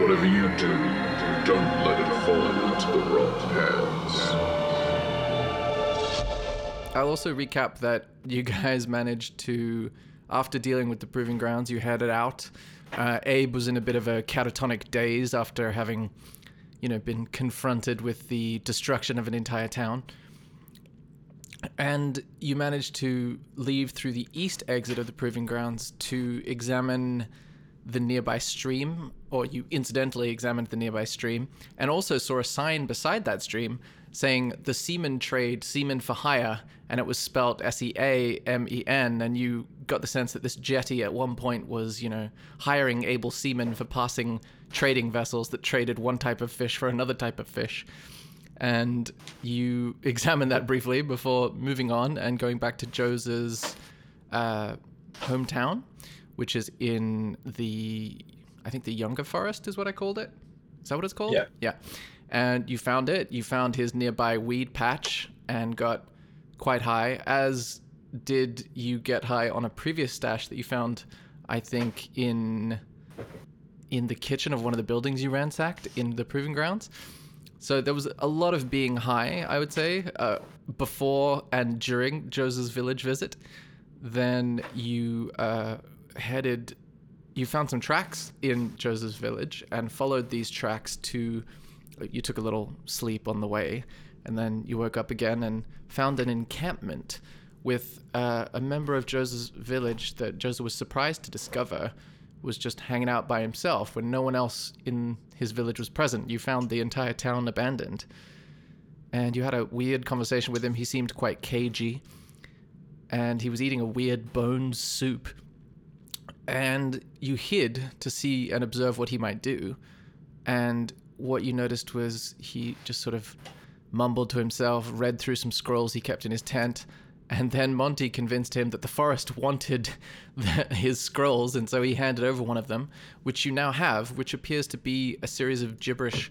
whatever you do, don't let it fall into the wrong hands. I'll also recap that you guys managed to, after dealing with the proving grounds, you headed out. Uh, Abe was in a bit of a catatonic daze after having, you know, been confronted with the destruction of an entire town. And you managed to leave through the east exit of the proving grounds to examine the nearby stream, or you incidentally examined the nearby stream, and also saw a sign beside that stream saying the seaman trade seaman for hire, and it was spelt S E A M E N, and you got the sense that this jetty at one point was, you know, hiring able seamen for passing trading vessels that traded one type of fish for another type of fish. And you examined that briefly before moving on and going back to Joe's uh, hometown, which is in the, I think the Younger Forest is what I called it. Is that what it's called? Yeah. Yeah. And you found it. You found his nearby weed patch and got quite high, as did you get high on a previous stash that you found, I think, in in the kitchen of one of the buildings you ransacked in the proving grounds. So there was a lot of being high, I would say, uh, before and during Joseph's village visit. Then you uh, headed, you found some tracks in Joseph's village and followed these tracks to. You took a little sleep on the way, and then you woke up again and found an encampment with uh, a member of Joseph's village that Joseph was surprised to discover was just hanging out by himself when no one else in his village was present. You found the entire town abandoned. And you had a weird conversation with him. He seemed quite cagey. And he was eating a weird bone soup. And you hid to see and observe what he might do. And what you noticed was he just sort of mumbled to himself, read through some scrolls he kept in his tent, and then Monty convinced him that the forest wanted the, his scrolls, and so he handed over one of them, which you now have, which appears to be a series of gibberish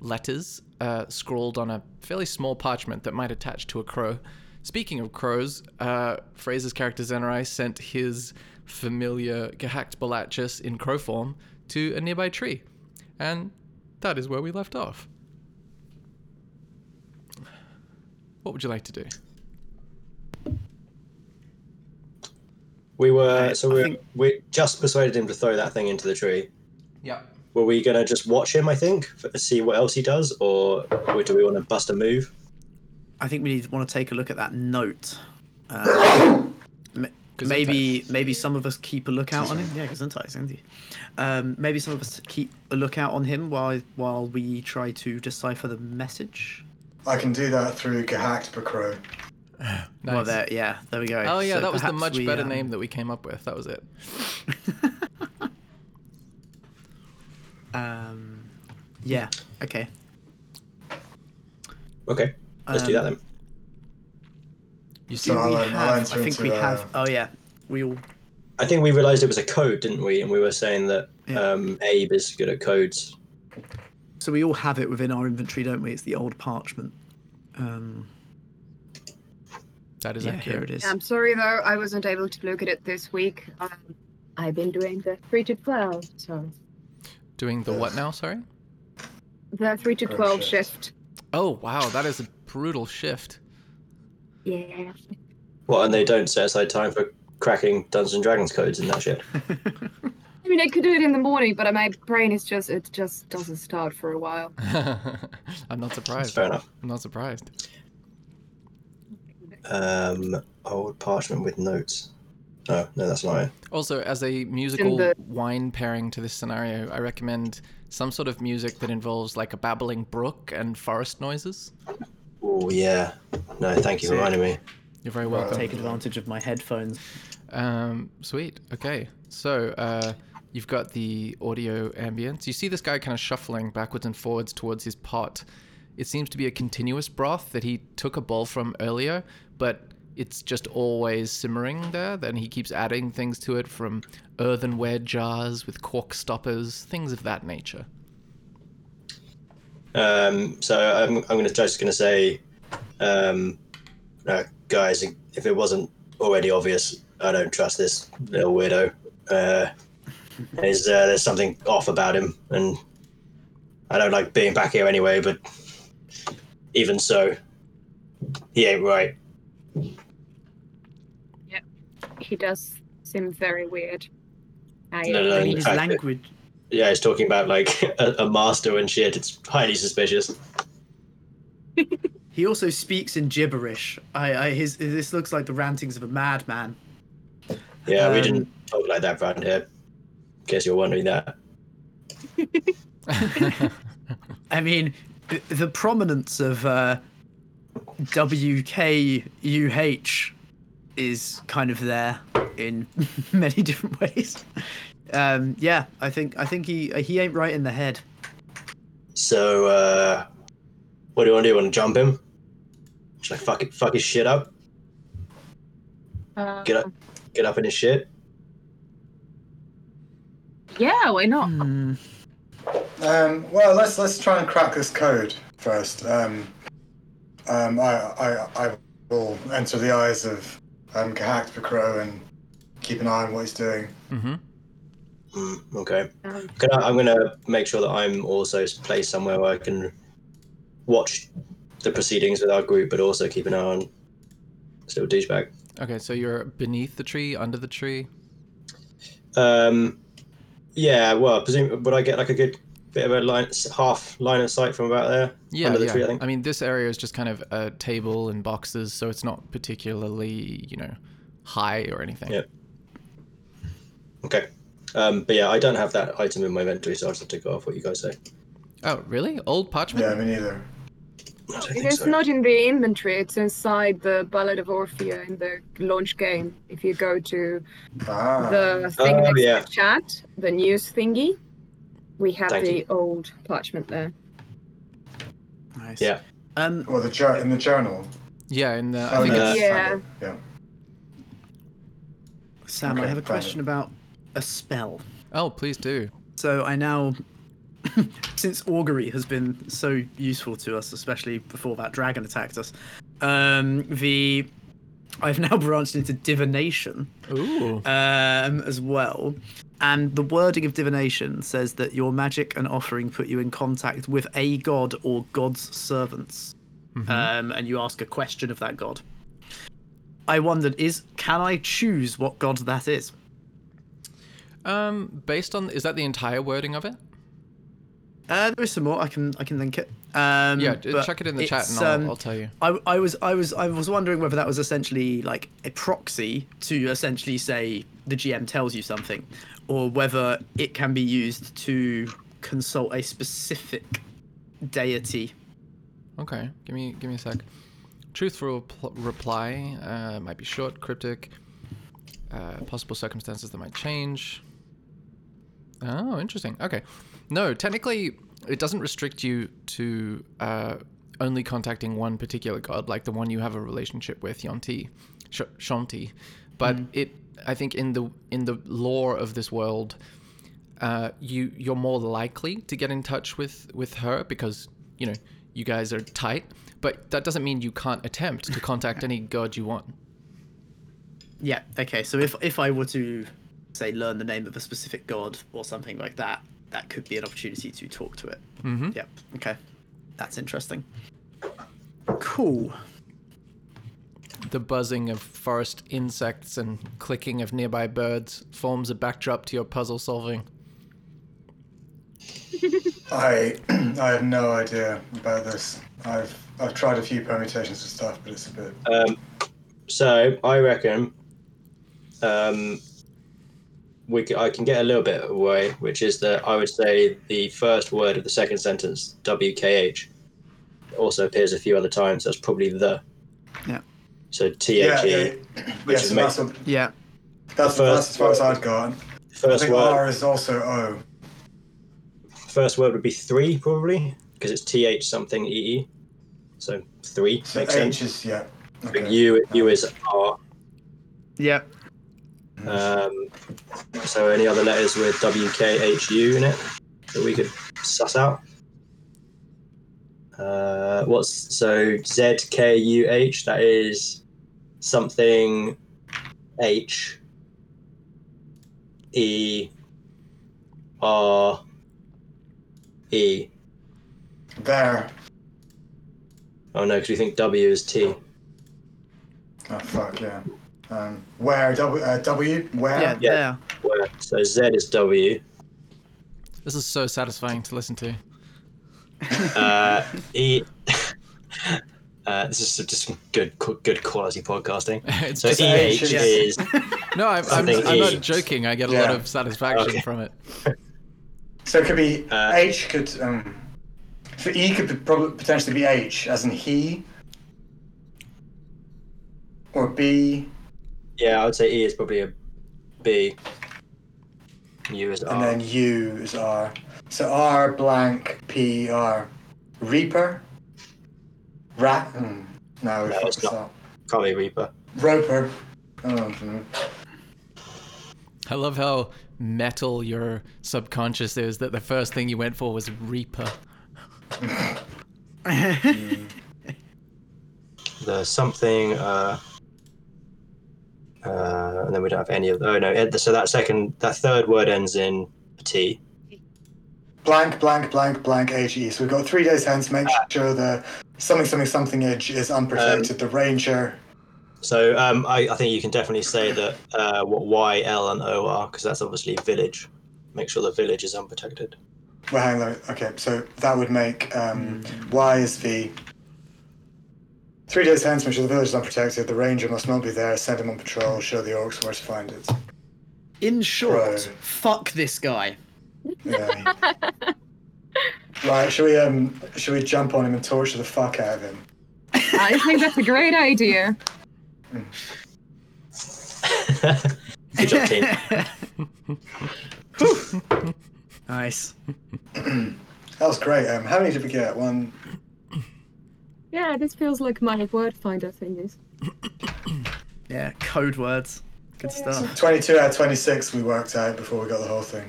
letters uh, scrawled on a fairly small parchment that might attach to a crow. Speaking of crows, uh, Fraser's character Zenerai sent his familiar Gehact Balachus in crow form to a nearby tree. And that is where we left off. What would you like to do? We were so we think- we just persuaded him to throw that thing into the tree. Yeah. Were we gonna just watch him? I think for, see what else he does, or, or do we want to bust a move? I think we need want to take a look at that note. Uh, m- Gesundheit. maybe maybe some of us keep a lookout on him. Yeah, Gesundheit, thank you. Um, maybe some of us keep a lookout on him while while we try to decipher the message. I can do that through Gehact Bacro. Nice. Well, there, yeah, there we go. Oh yeah, So that was the much we, better um, name that we came up with. That was it. Um, yeah. Okay. Okay, let's do that then. You see, So I'll, we um, I'll have, I think we have. Oh yeah, we all. I think we realised it was a code, didn't we? And we were saying that Yeah. um, Abe is good at codes. So we all have it within our inventory, don't we? It's the old parchment. Um, that is yeah, accurate. here it is. I'm sorry though, I wasn't able to look at it this week. Um, I've been doing the three to twelve, so Doing the what now? Sorry. the three to Oh, twelve shit. shift. Oh wow, that is a brutal shift. Yeah. Well, and they don't set aside time for cracking Dungeons and Dragons codes and that shit. I mean, I could do it in the morning, but my brain is just it just doesn't start for a while. I'm not That's surprised. fair enough. I'm not surprised. Um, old parchment with notes. Oh no, that's not it. Also, as a musical the- wine pairing to this scenario, I recommend some sort of music that involves like a babbling brook and forest noises. Oh yeah. No, thank you for reminding me. You're very welcome. Take advantage of my headphones. Um, sweet. Okay. So, uh, you've got the audio ambience. You see this guy kind of shuffling backwards and forwards towards his pot. It seems to be a continuous broth that he took a bowl from earlier, but it's just always simmering there. Then he keeps adding things to it from earthenware jars with cork stoppers, things of that nature. Um, so I'm, I'm gonna just gonna say, um, uh, guys, if it wasn't already obvious, I don't trust this little weirdo. Uh, there's uh, there's something off about him, and I don't like being back here anyway, but even so, he ain't right. Yep, he does seem very weird. I, No, no, I in his fact, language. Yeah, he's talking about like a, a master and shit. It's highly suspicious. He also speaks in gibberish. I, I his this looks like the rantings of a madman. Yeah, we Um, didn't talk like that around here. In case you're wondering that. I mean, the, the prominence of uh, WKUH is kind of there in many different ways. Um, yeah, I think I think he he ain't right in the head. So, uh, what do you want to do? Want to jump him? Should I fuck it, fuck his shit up? uh, Get up, get up in his shit. Yeah, why not? Hmm. Um, well, let's let's try and crack this code first. Um, um, I, I I will enter the eyes of um, Gahakt Bakro and keep an eye on what he's doing. mm-hmm. Mm, okay. Um, Can I, I'm gonna make sure that I'm also placed somewhere where I can watch the proceedings with our group, but also keep an eye on still douchebag. Okay, so you're beneath the tree, under the tree. Um, yeah. Well, presume would I get like a good bit of a line, half line of sight from about there? Yeah, under the yeah. tree, I think. mean, this area is just kind of a table and boxes, so it's not particularly, you know, high or anything. Yeah. Okay. Um, but yeah, I don't have that item in my inventory, so I'll just have to go off what you guys say. Oh, really? Old parchment? Yeah, me neither. I don't It think is so. not in the inventory. It's inside the Ballad of Orphea in the launch game. If you go to Ah, the thing Oh, next yeah. to the chat, the news thingy, we have Thank the you. old parchment there. Nice. Yeah. Um. well, the jour- in the journal. Yeah, in the, I Oh, think no, it's, Yeah. Yeah. Sam, I have a question it. about a spell. Oh, please do. So I now, since augury has been so useful to us, especially before that dragon attacked us, um, the I've now branched into divination Ooh. um, as well. And the wording of divination says that your magic and offering put you in contact with a god or god's servants, um, and you ask a question of that god. I wondered, is can I choose what god that is? Um, based on is that the entire wording of it? Uh, there is some more. I can I can link it. Um, Yeah, chuck it in the chat and I'll, um, I'll tell you. I, I was I was I was wondering whether that was essentially like a proxy to essentially say the GM tells you something, or whether it can be used to consult a specific deity. Okay, give me give me a sec. Truthful pl- reply uh, might be short, cryptic. Uh, possible circumstances that might change. Oh, interesting. Okay, no, technically, it doesn't restrict you to uh, only contacting one particular god, like the one you have a relationship with, Yonti, Sh- Shanti. But it, I think, in the in the lore of this world, uh, you you're more likely to get in touch with with her because you know you guys are tight. But that doesn't mean you can't attempt to contact any god you want. Yeah. Okay. So if if I were to say learn the name of a specific god or something like that, that could be an opportunity to talk to it. Mm-hmm. Yep. Okay. That's interesting. Cool. The buzzing of forest insects and clicking of nearby birds forms a backdrop to your puzzle solving. I I have no idea about this. I've I've tried a few permutations and stuff, but it's a bit. Um, so I reckon um, we c- I can get a little bit away, which is that I would say the first word of the second sentence, WKH, also appears a few other times. That's probably the. Yeah. So T Yeah, H E. yeah, which yes, is and that's, ma- what, Yeah. that's, The that's first as far as. I'd gone. I First think word. R is also O. First word would be three probably because it's T H something E E. So three So makes H sense. is yeah. But Okay. U U is R. Yeah. Um, so any other letters with W K H U in it that we could suss out? Uh, what's so Z K U H? That is something H E R E There. Oh no, because we think W is T. Oh fuck yeah. Um, where W? Uh, w? Where? Yeah, Yeah. Where, so Z is W. This is so satisfying to listen to. Uh, e. Uh, this is just good, good quality podcasting. It's So just- EH yeah. is no, I'm, I'm, I'm E. not joking. I get a lot of satisfaction Okay. from it. So it could be Uh, H. Could um, for E could be, probably potentially be H, as in he. Or B, yeah. I would say E is probably a B. U is and then U is R. So R blank P R. Reaper. Rat. Hmm. No, we No, it's not. up. Can't be Reaper. Roper. Oh, I. I love how metal your subconscious is. That the first thing you went for was Reaper. The something. Uh, uh, and then we don't have any of. Oh no. So that second, that third word ends in T. Blank, blank, blank, blank, H E. So we've got three days hence. Make sure the something, something, something edge is unprotected. the Ranger. So um, I, I think you can definitely say that uh, what Y, L, and O are because that's obviously village. Make sure the village is unprotected. Well, hang on. Okay, so that would make um, Y is V. Three days hence, make sure the village is unprotected. The ranger must not be there. Send him on patrol. Show the orcs where to find it. In short, Right. fuck this guy. Yeah. right. Should we um? Should we jump on him and torture the fuck out of him? I think that's a great idea. Good job, team. Nice. That was great. Um, how many did we get? One. Yeah, this feels like my word finder thingies. Yeah, code words. Good stuff. Twenty-two out of twenty-six we worked out before we got the whole thing.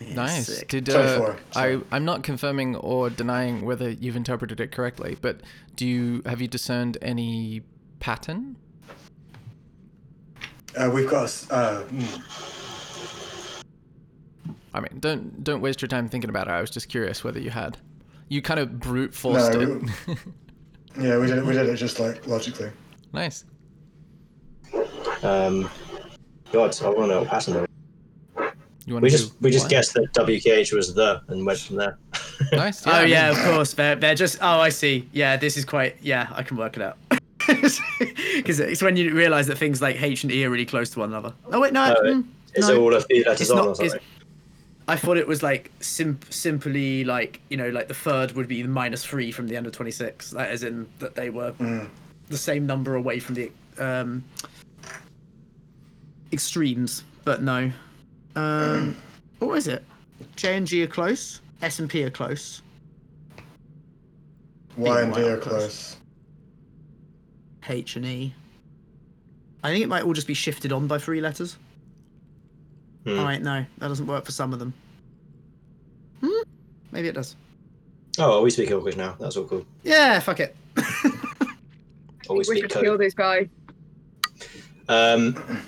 Yeah, Nice. sick. Did uh, I? I'm not confirming or denying whether you've interpreted it correctly, but do you have you discerned any pattern? Uh, we've got. s- Uh, mm, I mean, don't don't waste your time thinking about it. I was just curious whether you had. You kind of brute forced No. it. yeah, we did. it- We did it just like logically. nice. Um, God, I want to know what pattern. You want We just we just guessed that WKH was the and went from there. Nice. oh I mean, yeah, of course. They're, they're just. Oh, I see. Yeah, this is quite. Yeah, I can work it out. Because it's when you realise that things like H and E are really close to one another. Oh wait, no. Oh, mm, Is no. all a few letters It's on not- or something? I thought it was like sim- simply like you know like the third would be minus three from the end of twenty six. That as in that they were Mm. the same number away from the um, extremes, but no. Um, what was it? J and G are close. S and P are close. Y and D are close. H and E. I think it might all just be shifted on by three letters. Hmm. Oh wait, no, that doesn't work for some of them. Hmm? Maybe it does. Oh, well, we speak Orcish now. That's all cool. Yeah, fuck it. We we speak should code. kill this guy. Um,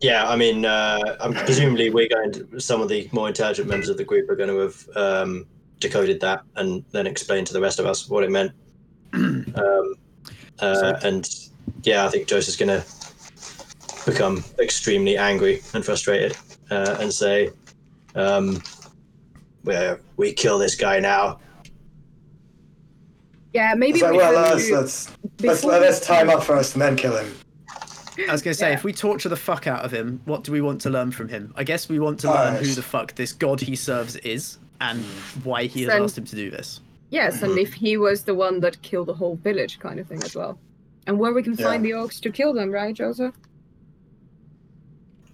yeah, I mean, uh, um, presumably we're going to. Some of the more intelligent members of the group are going to have um, decoded that and then explain to the rest of us what it meant. um, uh, and yeah, I think Joseph's going to become extremely angry and frustrated uh, and say, um, "Well, we kill this guy now." Yeah, maybe like, we well, let's let's let's, let's we- time up first and then kill him. I was gonna say, Yeah. if we torture the fuck out of him, what do we want to learn from him? I guess we want to learn who the fuck this god he serves is and why he has Then- asked him to do this. Yes, and if he was the one that killed the whole village, kind of thing as well. And where we can find the Yeah. orcs to kill them, right, Joseph?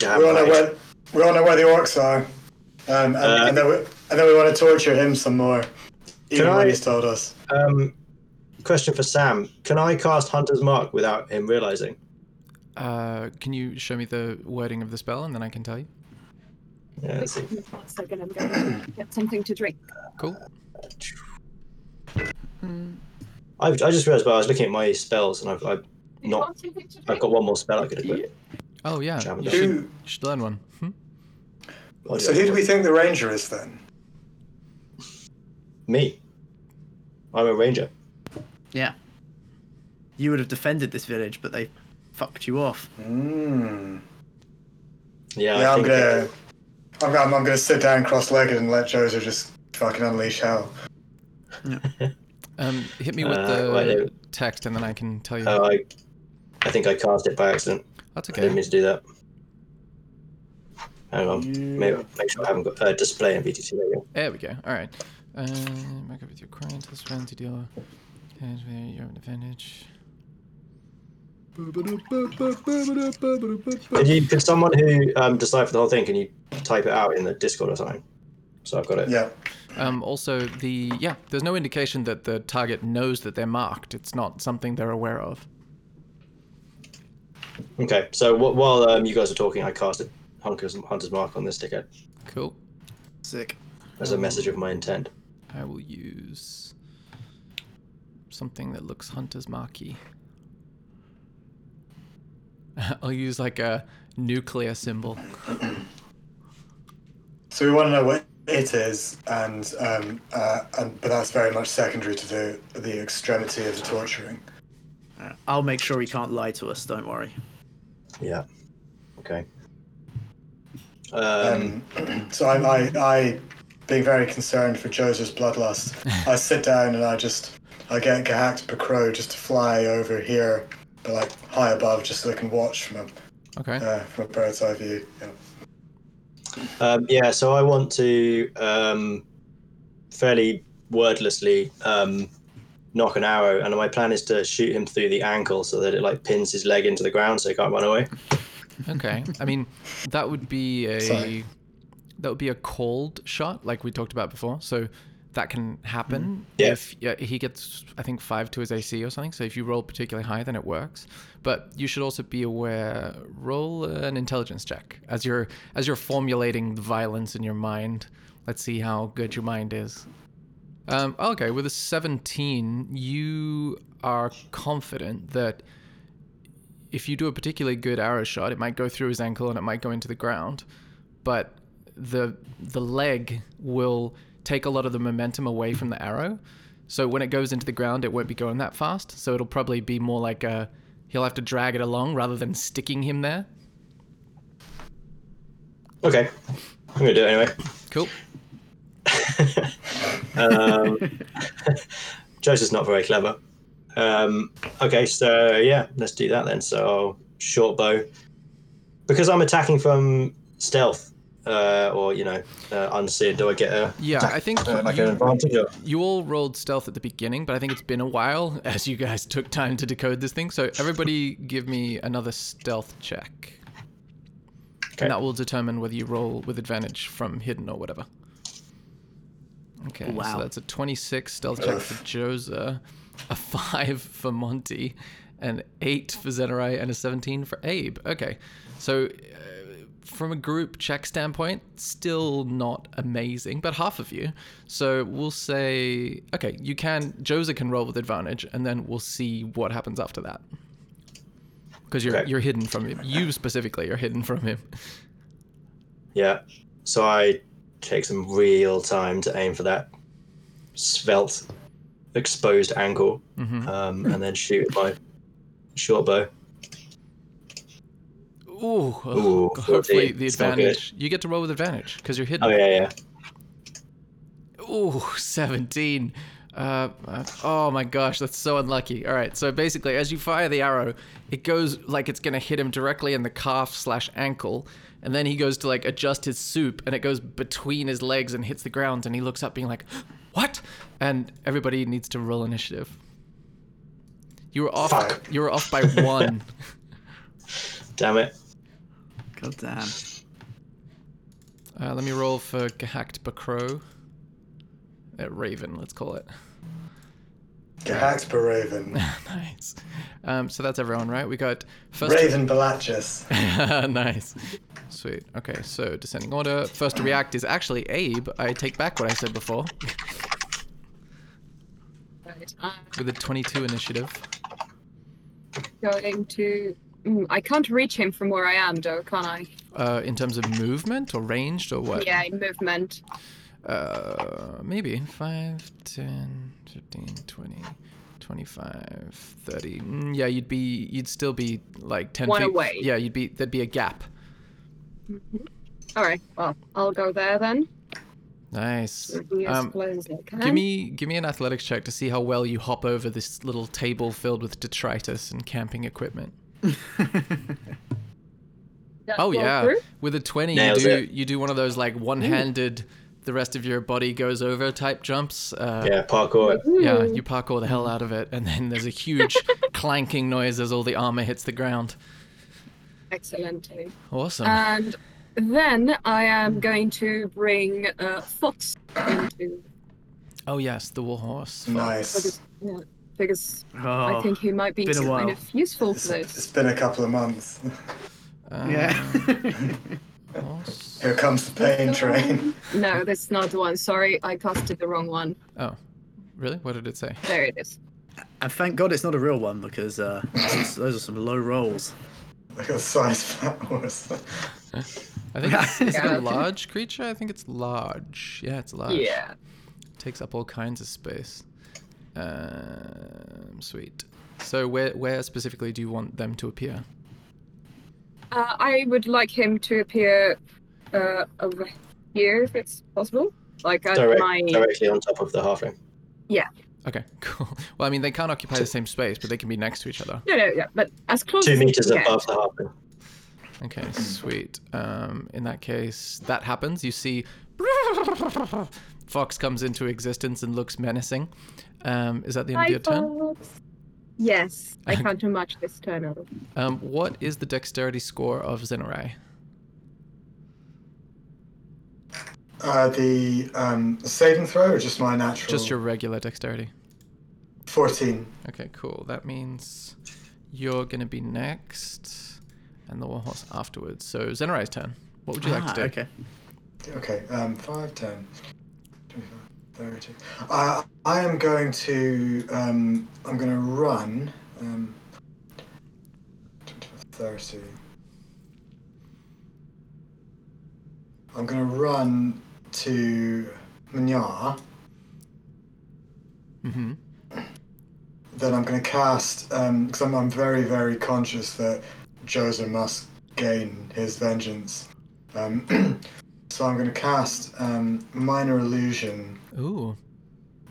Damn We all know right. where we all know where the orcs are, um, and, Uh, and then we and then we want to torture him some more, even Can when I- he's told us. Um, question for Sam: Can I cast Hunter's Mark without him realizing? Uh, can you show me the wording of the spell and then I can tell you? Yeah, let's see. One second, I'm gonna get something to drink. Cool. I've, I just realized, but I was looking at my spells, and I've, I've not. want something to I've got one more spell I could equip. Oh yeah. Jam You should, Who, you should learn one. Hmm? Oh, so who do we think the ranger is then? Me. I'm a ranger. Yeah. You would have defended this village, but they fucked you off. Mm. Yeah, Yeah, I I'm gonna, I'm gonna, I'm gonna sit down cross-legged and let Joseph just fucking unleash hell. Um, hit me with Uh, the wait, text, and then I can tell you. oh, I, I think I cast it by accident. That's okay. I didn't okay. mean to do that. Hang on. Maybe, make sure I haven't got uh, display in VTC. There. There we go. All right. Uh, back up with your current plus friend to deal. And an advantage. Could, you, could someone who um, decipher the whole thing, can you type it out in the Discord or something? So I've got it. Yeah. Um, also, the yeah, there's no indication that the target knows that they're marked. It's not something they're aware of. Okay. So wh- while um, you guys are talking, I casted Hunter's, Hunter's Mark on this dickhead Cool. Sick. as a message of my intent. I will use something that looks hunter's marky. I'll use like a nuclear symbol. So we want to know what it is, and um, uh, and but that's very much secondary to the the extremity of the torturing. I'll make sure he can't lie to us. Don't worry. Yeah. Okay. Um, Um, so I, I, I, being very concerned for Joseph's bloodlust, I sit down and I just, I get Gahakt Crow just to fly over here, but like high above, just so I can watch from a, Okay. uh, from a bird's eye view. Yeah. Um, yeah, so I want to um, fairly wordlessly um, knock an arrow, and my plan is to shoot him through the ankle so that it like pins his leg into the ground so he can't run away. Okay. I mean, that would be a Sorry. that would be a called shot, like we talked about before. So that can happen mm-hmm. Yeah. if yeah, he gets, I think, five to his AC or something. So if you roll particularly high, then it works. But you should also be aware. Roll an intelligence check as you're as you're formulating the violence in your mind. Let's see how good your mind is. Um, okay, with a 17, you are confident that if you do a particularly good arrow shot, it might go through his ankle and it might go into the ground, but the the leg will take a lot of the momentum away from the arrow. So when it goes into the ground, it won't be going that fast. So it'll probably be more like a he'll have to drag it along rather than sticking him there. Okay, I'm gonna do it anyway. Cool. um, Joseph's not very clever. Um, okay, so yeah, let's do that then. So short bow, because I'm attacking from stealth, uh, or you know, uh, unseen. Do I get a Yeah, I think uh, like you, an advantage? Or? you all rolled stealth at the beginning, but I think it's been a while as you guys took time to decode this thing. So everybody give me another stealth check. Okay. And that will determine whether you roll with advantage from hidden or whatever. Okay, Wow. so that's a 26 stealth check for Joza, a 5 for Monty, an 8 for Zenarai, and a 17 for Abe. Okay, so uh, from a group check standpoint, still not amazing, but half of you. So we'll say, okay, you can, Joza can roll with advantage, and then we'll see what happens after that. Because you're, Okay. you're hidden from him. You specifically are hidden from him. Yeah. So I take some real time to aim for that svelte, exposed ankle, Mhm. um, and then shoot my short bow. Ooh, oh, Ooh, hopefully 14. the It's not good. advantage. You get to roll with advantage because you're hidden. Oh yeah, yeah. Ooh, 17. Uh, uh, oh my gosh, that's so unlucky. All right, so basically, as you fire the arrow, it goes like it's gonna hit him directly in the calf slash ankle, and then he goes to like adjust his soup, and it goes between his legs and hits the ground, and he looks up, being like, "What?" And everybody needs to roll initiative. You were off. Fuck. You were off by one. Damn it. God damn. Uh, let me roll for Gehacked Bakro. Uh, Raven, let's call it. Gahakt Raven. nice. Um, so that's everyone, right? We got first. Raven Balachus. nice. Sweet. Okay, so descending order. First to react is actually Abe. I take back what I said before with a 22 initiative. going to. Mm, I can't reach him from where I am, though, can I? Uh, in terms of movement or ranged or what? Yeah, in movement. Uh, maybe 5, 10, 15, 20, 25, 30. Mm, yeah, you'd be, you'd still be like 10 One feet. away. Yeah, you'd be, there'd be a gap. All right. Well, I'll go there then. Nice. Um, close as I can. Give me, give me an athletics check to see how well you hop over this little table filled with detritus and camping equipment. Oh yeah, through? with a twenty, you do it. you do one of those like one-handed, the rest of your body goes over type jumps. Uh, Yeah, parkour. Yeah, you parkour the hell out of it, and then there's a huge clanking noise as all the armor hits the ground. Excellent. Awesome. And then I am going to bring uh, Fox into oh yes, the war horse. Nice. because, yeah, because I Oh, think he might be kind of useful It's, for It's been a couple of months. Uh, yeah. horse. Here comes the pain train. No, that's not the one. Sorry, I casted the wrong one. Oh, really? What did it say? There it is. and thank God it's not a real one because uh, those, those are some low rolls. Like a size fat horse. I think it's, is it Yeah. a large creature. I think it's large. Yeah, it's large. Yeah. takes up all kinds of space. Um, sweet. So where where specifically do you want them to appear? Uh, I would like him to appear uh, over here if it's possible. Like at Direct, my. Directly on top of the halfling. Yeah. Okay, cool. Well, I mean, they can't occupy the same space, but they can be next to each other. No, no, yeah, but as close Two as meters can. above the halfling. Okay, sweet. Um, in that case, that happens. You see, Fox comes into existence and looks menacing. Um, is that the end of Hi, your turn? Fox. Yes, I can't do much this turn out. Um, what is the dexterity score of Zenurai? Uh, the um, saving throw or just my natural? Just your regular dexterity. 14. Okay, cool. That means you're gonna be next, and the warhorse afterwards. So Zenurai's turn. What would you like Ah, to do? Okay. Okay, um, 5, 10, 25, 30. Uh, I am going to, um, I'm going to run, um, 30. I'm going to run to Manyar. Mm-hmm. Then I'm going to cast, because I'm, I'm very, very conscious that Joser must gain his vengeance. Um, so I'm going to cast um, Minor Illusion Ooh.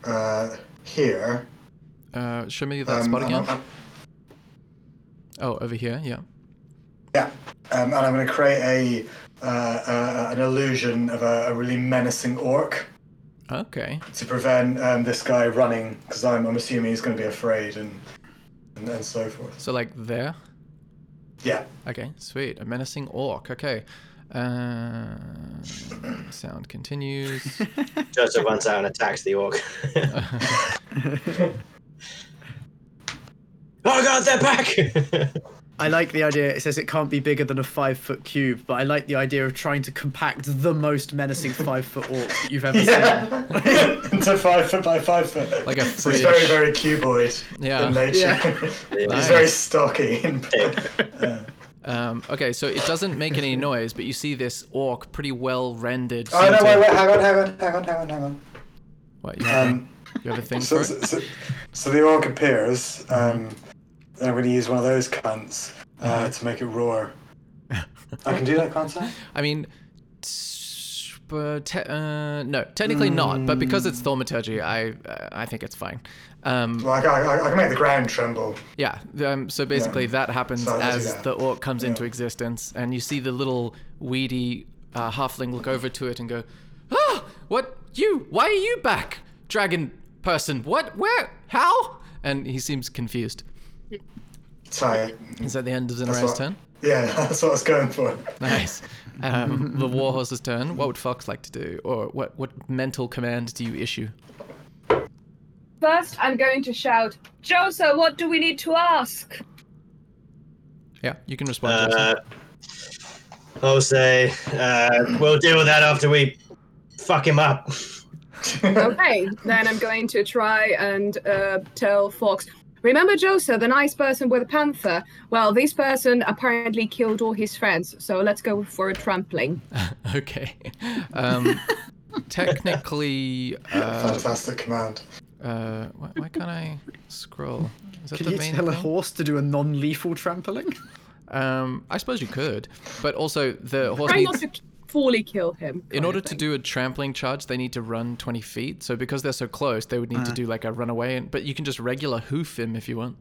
uh, here. Uh, show me that Um, spot again. I'm- Oh, over here. Yeah. yeah, um, and I'm going to create a uh, uh, an illusion of a, a really menacing orc Okay. to prevent um, this guy running, because I'm, I'm assuming he's going to be afraid and, and and so forth. So like there. Yeah. Okay. Sweet. A menacing orc. Okay. Uh, sound continues. Joseph runs out and attacks the orc. oh god, they're back! I like the idea. It says it can't be bigger than a five foot cube, but I like the idea of trying to compact the most menacing five foot orc you've ever Yeah. seen. Into five foot by five foot. Like a So he's very, very cuboid Yeah. in nature. Yeah. he's very stocky. And, Big. Um, okay, so it doesn't make any noise, but you see this orc pretty well rendered. oh no! Wait, wait, hang on, hang on, hang on, hang on, hang on. What, you, have Um, a, you have a thing so, for so, it? so, so the orc appears. Um, and I'm going to use one of those cunts uh, to make it roar. I can do that, can't I? I mean, t- but te- uh, no, technically not. But because it's thaumaturgy, I uh, I think it's fine. Um, Like I, I, I can make the ground tremble. yeah. Um, so basically, that happens So as that. the orc comes into existence, and you see the little weedy uh, halfling look over to it and go, "Ah, what you? Why are you back, dragon person? What? Where? How?" And he seems confused. Sorry. Is that the end of what- turn? Yeah, that's what I was going for. Nice. Um, the warhorse's turn. What would Fox like to do, or what what mental command do you issue? First, I'm going to shout, Josa, what do we need to ask? Yeah, you can respond. to Uh, I'll say, uh, we'll deal with that after we fuck him up. okay, then I'm going to try and uh, tell Fox. Remember Josa, the nice person with a panther? Well, this person apparently killed all his friends, so let's go for a trampling. okay. Um, technically, uh, Fantastic command. Uh, why, why can't I scroll? Is that Can the you main tell a horse to do a non-lethal trampling? Um, I suppose you could, but also the horse Try not to fully kill him. In order to do a trampling charge, they need to run 20 feet. So because they're so close, they would need to Uh. do like a runaway. And, but you can just regular hoof him if you want.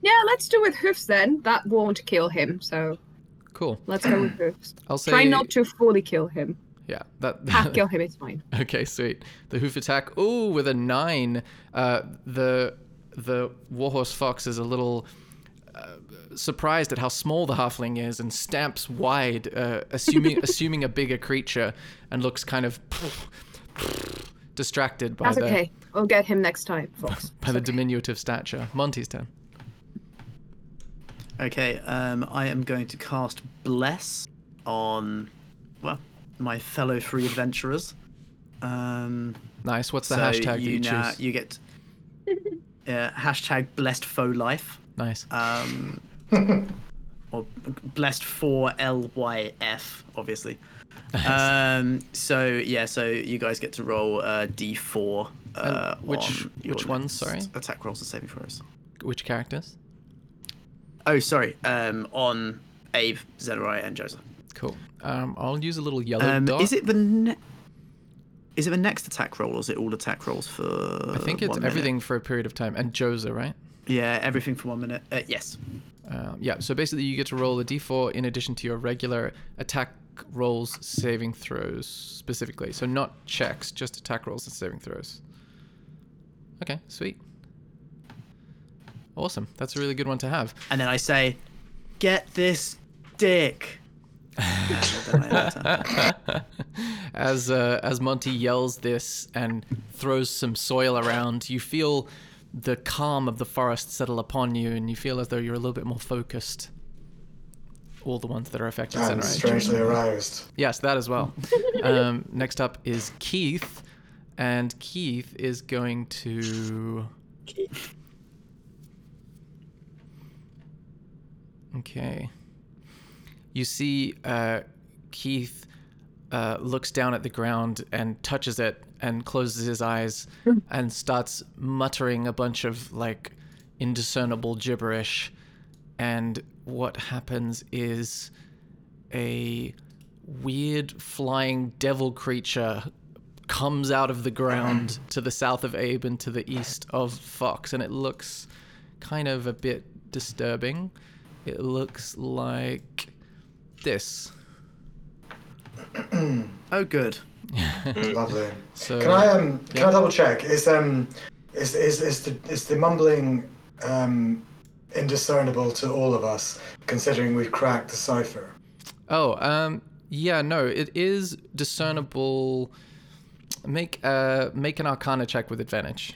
Yeah, let's do with hoofs then. That won't kill him, so Cool. let's go with hoofs. I'll say. Try not to fully kill him. Yeah. That. Half kill him is fine. Okay, sweet. The hoof attack. Ooh, with a nine. Uh, the the warhorse fox is a little uh, surprised at how small the halfling is and stamps wide, uh, assuming assuming a bigger creature, and looks kind of distracted by That's the okay. I'll get him next time, Fox. by the diminutive stature. Monty's turn. Okay, um, I am going to cast Bless on, well, my fellow free adventurers. Um, Nice. What's the so hashtag that you now- choose? You get uh, hashtag blessed faux life, Nice. um, or blessed for L Y F, obviously. Um, so yeah, so you guys get to roll uh, D4. Uh, which- on which ones, sorry? Attack rolls and saving throws. Which characters? Oh, sorry. Um, on Abe, Zerai, and Joseph. Cool. Um, I'll use a little yellow Um, dot. is it the ne- is it the next attack roll, or is it all attack rolls for? I think it's everything for a period of time. And Joza, right? Yeah, everything for one minute. Uh, yes. Um, yeah, so basically you get to roll a d4 in addition to your regular attack rolls, saving throws specifically. So not checks, just attack rolls and saving throws. Okay, sweet. Awesome. That's a really good one to have. And then I say, "Get this dick." as uh, as Monty yells this and throws some soil around, you feel the calm of the forest settle upon you, and you feel as though you're a little bit more focused. All the ones that are affected. I'm strangely aroused. Yes, that as well. um, next up is Keith, and Keith is going to. Keith. Okay. You see, uh, Keith uh, looks down at the ground and touches it and closes his eyes and starts muttering a bunch of like indiscernible gibberish. And what happens is a weird flying devil creature comes out of the ground to the south of Abe and to the east of Fox, and it looks kind of a bit disturbing. It looks like this. oh, good. Lovely. So Can I um can yeah. I double check? Is um is is is the is the mumbling um indiscernible to all of us, considering we've cracked the cipher? Oh, um, yeah, no, it is discernible. Make uh make an Arcana check with advantage.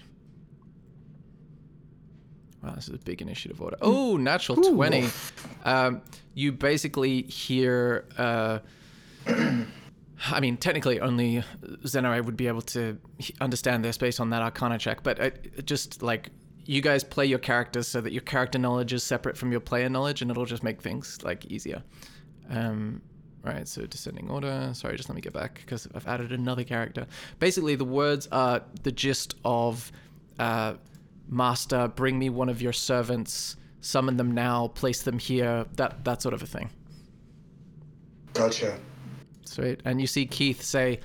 Wow, this is a big initiative order. Oh, natural twenty. Um, you basically hear. Uh, I mean, technically, only Zenarai would be able to understand this based on that Arcana check. But it, just like you guys play your characters so that your character knowledge is separate from your player knowledge, and it'll just make things like easier. Um, right, so descending order. Sorry, just let me get back because I've added another character. Basically, the words are the gist of uh, Master, bring me one of your servants, summon them now, place them here, that, that sort of a thing. Gotcha. Sweet. And you see Keith say,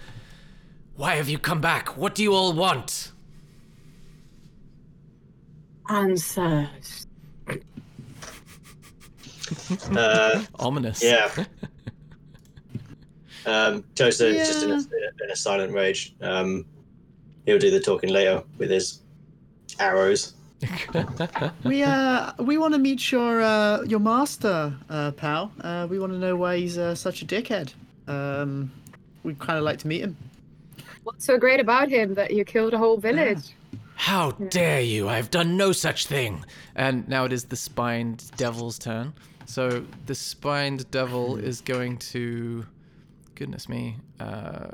Why have you come back? What do you all want? Answers. Uh, Ominous. yeah. Um, Joseph is just in a, in a silent rage. Um, he'll do the talking later with his arrows. We uh we want to meet your uh your master, uh pal. Uh, we want to know why he's uh, such a dickhead. Um, we'd kind of like to meet him. What's so great about him that you killed a whole village? How dare you? I've done no such thing. And now it is the spined devil's turn. So the spined devil is going to. Goodness me. Uh,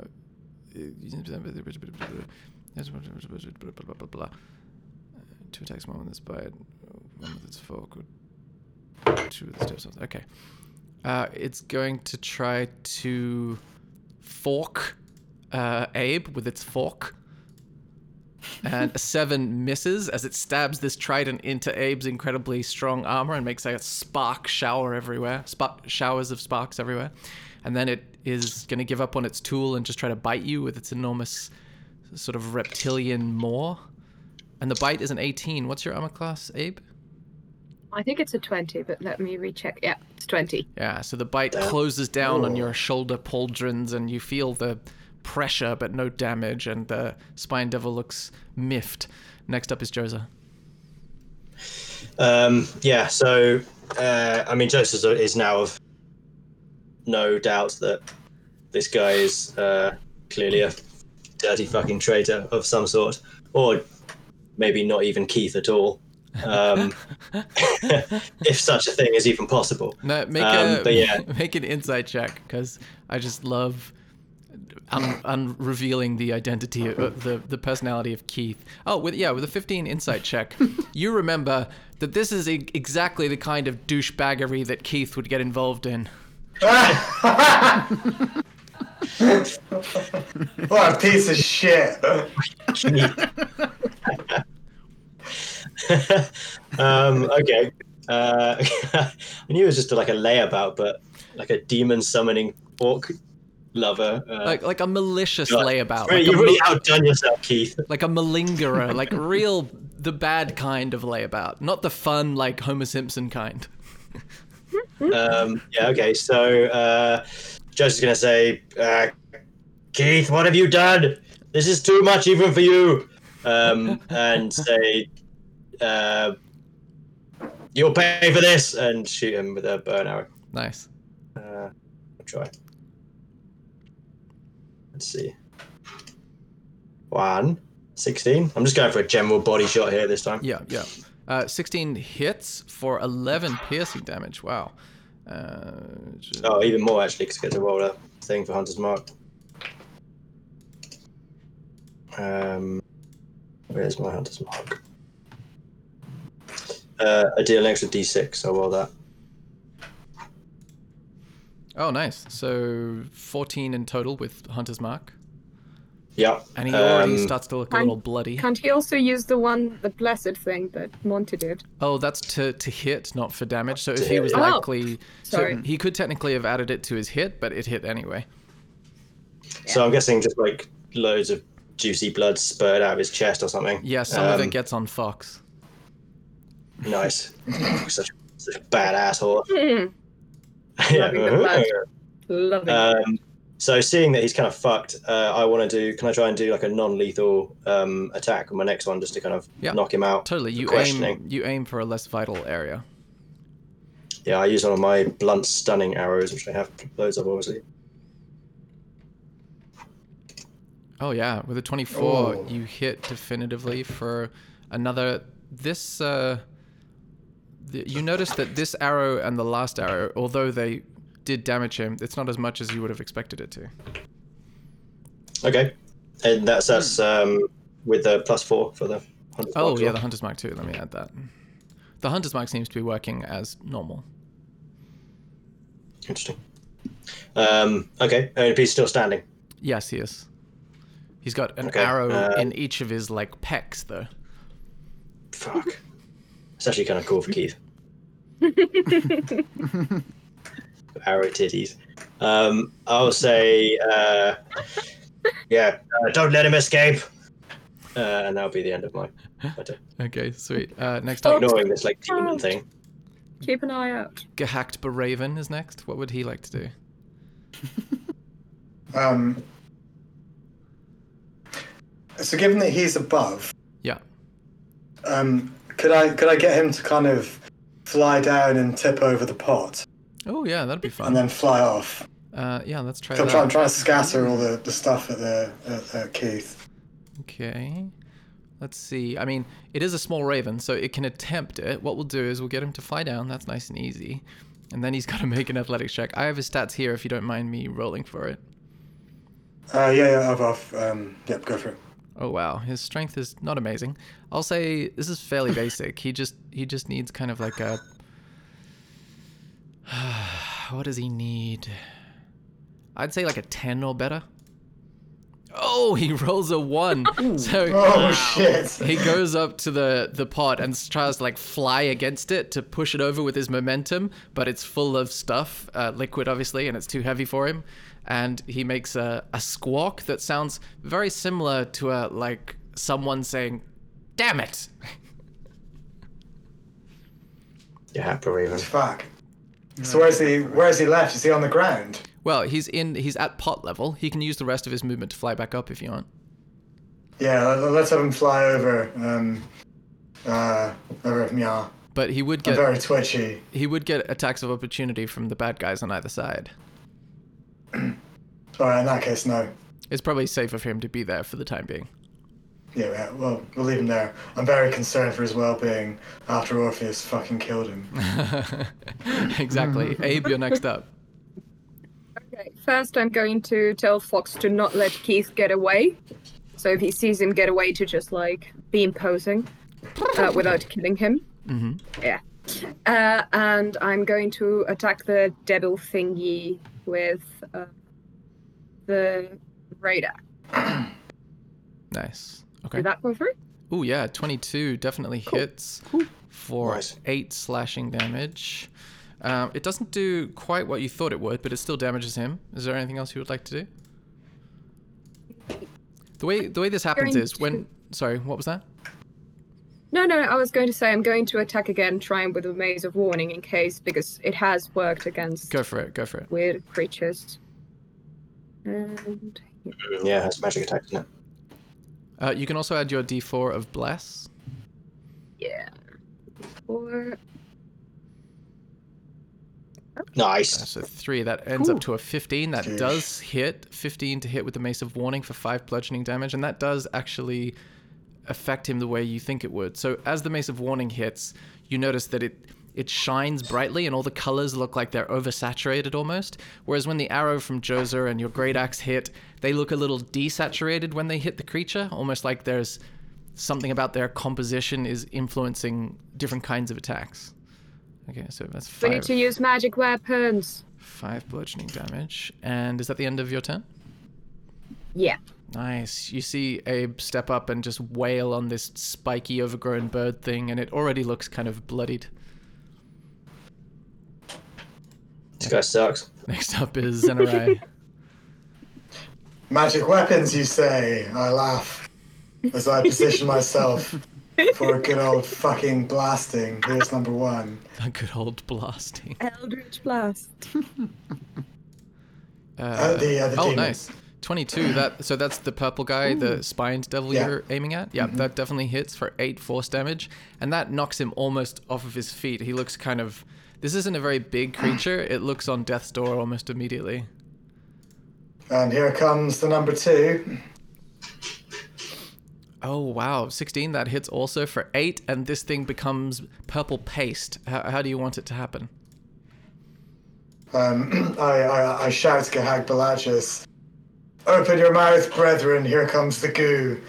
two attacks, one with its bite, one with its fork, two with its toes. Okay. Uh, it's going to try to fork uh, Abe with its fork. And a seven misses as it stabs this trident into Abe's incredibly strong armor and makes a spark shower everywhere, spark showers of sparks everywhere. And then it is going to give up on its tool and just try to bite you with its enormous sort of reptilian maw. And the bite is an 18. What's your armor class, Abe? I think it's a 20, but let me recheck. Yeah, it's 20. Yeah, so the bite closes down on your shoulder pauldrons, and you feel the pressure but no damage, and the spine devil looks miffed. Next up is Joza. Um, yeah, so uh, I mean, Joseph is now of no doubt that this guy is uh, clearly a dirty fucking traitor of some sort, or maybe not even Keith at all. Um, if such a thing is even possible. No, make Um, a but yeah. make an insight check because I just love un- unrevealing the identity, of, the the personality of Keith. Oh, with yeah, with a 15 insight check, you remember that this is e- exactly the kind of douchebaggery that Keith would get involved in. What a piece of shit. um, okay. Uh, I knew it was just like a layabout, but like a demon summoning orc lover. Uh, Like like a malicious God. layabout, Right, like you've really mal- outdone yourself, Keith. like a malingerer, like real the bad kind of layabout, not the fun like Homer Simpson kind. Um, yeah, okay. So uh, Joseph's gonna say, uh, Keith, what have you done? This is too much even for you. Um, and say, uh, you'll pay for this, and shoot him with a burn arrow. Nice. Uh, I'll try. Let's see. One. 16. I'm just going for a general body shot here this time. Yeah, yeah. Uh, 16 hits for 11 piercing damage. Wow. Uh, Oh, even more actually, because I get to roll a thing for Hunter's Mark. Um, where's my Hunter's Mark? Uh, I deal an extra d6, so roll that. Oh, nice. So 14 in total with Hunter's Mark. Yeah. And he already um, starts to look a I'm- little bloody. Can't he also use the one, the blessed thing that Monty did? Oh, that's to, to hit, not for damage. So if he was yeah. Oh, likely. So sorry. he could technically have added it to his hit, but it hit anyway. So I'm guessing just like loads of juicy blood spurted out of his chest or something. Yeah, some of Um, it gets on Fox. Nice. such, such a bad asshole. Hmm, yeah. Loving the blood. Loving. Um, so seeing that he's kind of fucked, uh, I want to do. Can I try and do like a non-lethal um, attack on my next one, just to kind of Yeah. knock him out? Totally. You aim you aim for a less vital area. Yeah, I use one of my blunt stunning arrows, which I have loads of, obviously. Oh yeah, with a 24 Oh. you hit definitively for another this uh th- you notice that this arrow and the last arrow, although they did damage him, it's not as much as you would have expected it to. Okay, and that's that's um, with the plus four for the. hunter's Oh mark yeah, well. the hunter's mark too. Let me add that. The hunter's mark seems to be working as normal. Interesting. Um, okay, and he's still standing. Yes, he is. He's got an Okay, arrow uh, in each of his like pecs though. Fuck. It's actually kind of cool for Keith. Arrow titties. Um, I'll say, uh, yeah, uh, don't let him escape. Uh, and that'll be the end of my, my. Okay, sweet. Uh, next up, Ignoring this like demon thing. Keep an eye out. Gehacked Baraven is next. What would he like to do? Um, so given that he's above, Yeah. um, could I could I get him to kind of fly down and tip over the pot Oh yeah, that'd be fun. and then fly off? Uh, yeah, let's try I'm, trying, I'm trying to scatter all the, the stuff at the at, at Keith. Okay. Let's see. I mean, it is a small raven, so it can attempt it. What we'll do is we'll get him to fly down. That's nice and easy. And then he's got to make an athletics check. I have his stats here if you don't mind me rolling for it. Uh, yeah, yeah, I've, I've um, yep, go for it. Oh wow, his strength is not amazing. I'll say this is fairly basic. He just he just needs kind of like a what does he need? I'd say like a 10 or better. Oh, he rolls a one. so Oh shit! he goes up to the the pot and tries to like fly against it to push it over with his momentum, but it's full of stuff, uh, liquid obviously, and it's too heavy for him. And he makes a, a squawk that sounds very similar to a like someone saying, "Damn it!" Yeah, probably even. Fuck. So where's he? Where's he left? Is he on the ground? Well, he's in he's at pot level. He can use the rest of his movement to fly back up if you want. Yeah, let- let's have him fly over. Um, uh, over Mia. But he would I'm get very twitchy. he would get attacks of opportunity from the bad guys on either side. All right, in that case, no. It's probably safer for him to be there for the time being. Yeah, yeah, well, we'll leave him there. I'm very concerned for his well-being after Orpheus fucking killed him. exactly. Abe, you're next up. Okay, first I'm going to tell Fox to not let Keith get away. So if he sees him get away, to just like be imposing uh, without killing him. Mhm. Yeah. Uh, and I'm going to attack the devil thingy with uh, the radar. Nice. Okay. Did that go through? Oh yeah, 22 definitely hits for Nice. eight slashing damage. Um, it doesn't do quite what you thought it would, but it still damages him. Is there anything else you would like to do? The way the way this happens is when. Sorry, what was that? No, no, I was going to say I'm going to attack again, trying with a Mace of Warning in case, because it has worked against Go for it. Go for it. weird creatures. And Mm, Yeah, that's magic attack, isn't it? Uh, you can also add your D4 of bless. yeah. Four. Nice. so three. That ends up to a 15. That Sheesh. does hit. 15 to hit with the Mace of Warning for five bludgeoning damage, and that does actually affect him the way you think it would. So as the Mace of Warning hits, you notice that it it shines brightly and all the colors look like they're oversaturated almost. Whereas when the arrow from Joser and your great axe hit, they look a little desaturated when they hit the creature, almost like there's something about their composition is influencing different kinds of attacks. Okay, so that's five. We need to use magic weapons. Five bludgeoning damage. And is that the end of your turn? Yeah. Nice. You see Abe step up and just wail on this spiky, overgrown bird thing, and it already looks kind of bloodied. This guy sucks. Next up is Zenarai. Magic weapons, you say? I laugh as I position myself for a good old fucking blasting. Here's number one. a good old blasting. Eldritch Blast. Uh, the- uh, the oh, demon. nice. 22. That so that's the purple guy, the spined devil Yeah. you're aiming at. Yeah, that definitely hits for 8 force damage and that knocks him almost off of his feet. He looks kind of This isn't a very big creature. It looks on death's door almost immediately. And here comes the number two. Oh wow, 16 that hits also for 8 and this thing becomes purple paste. How, how do you want it to happen? Um, I, I, I shout to Gahag Balachis, Open your mouth, brethren, here comes the goo.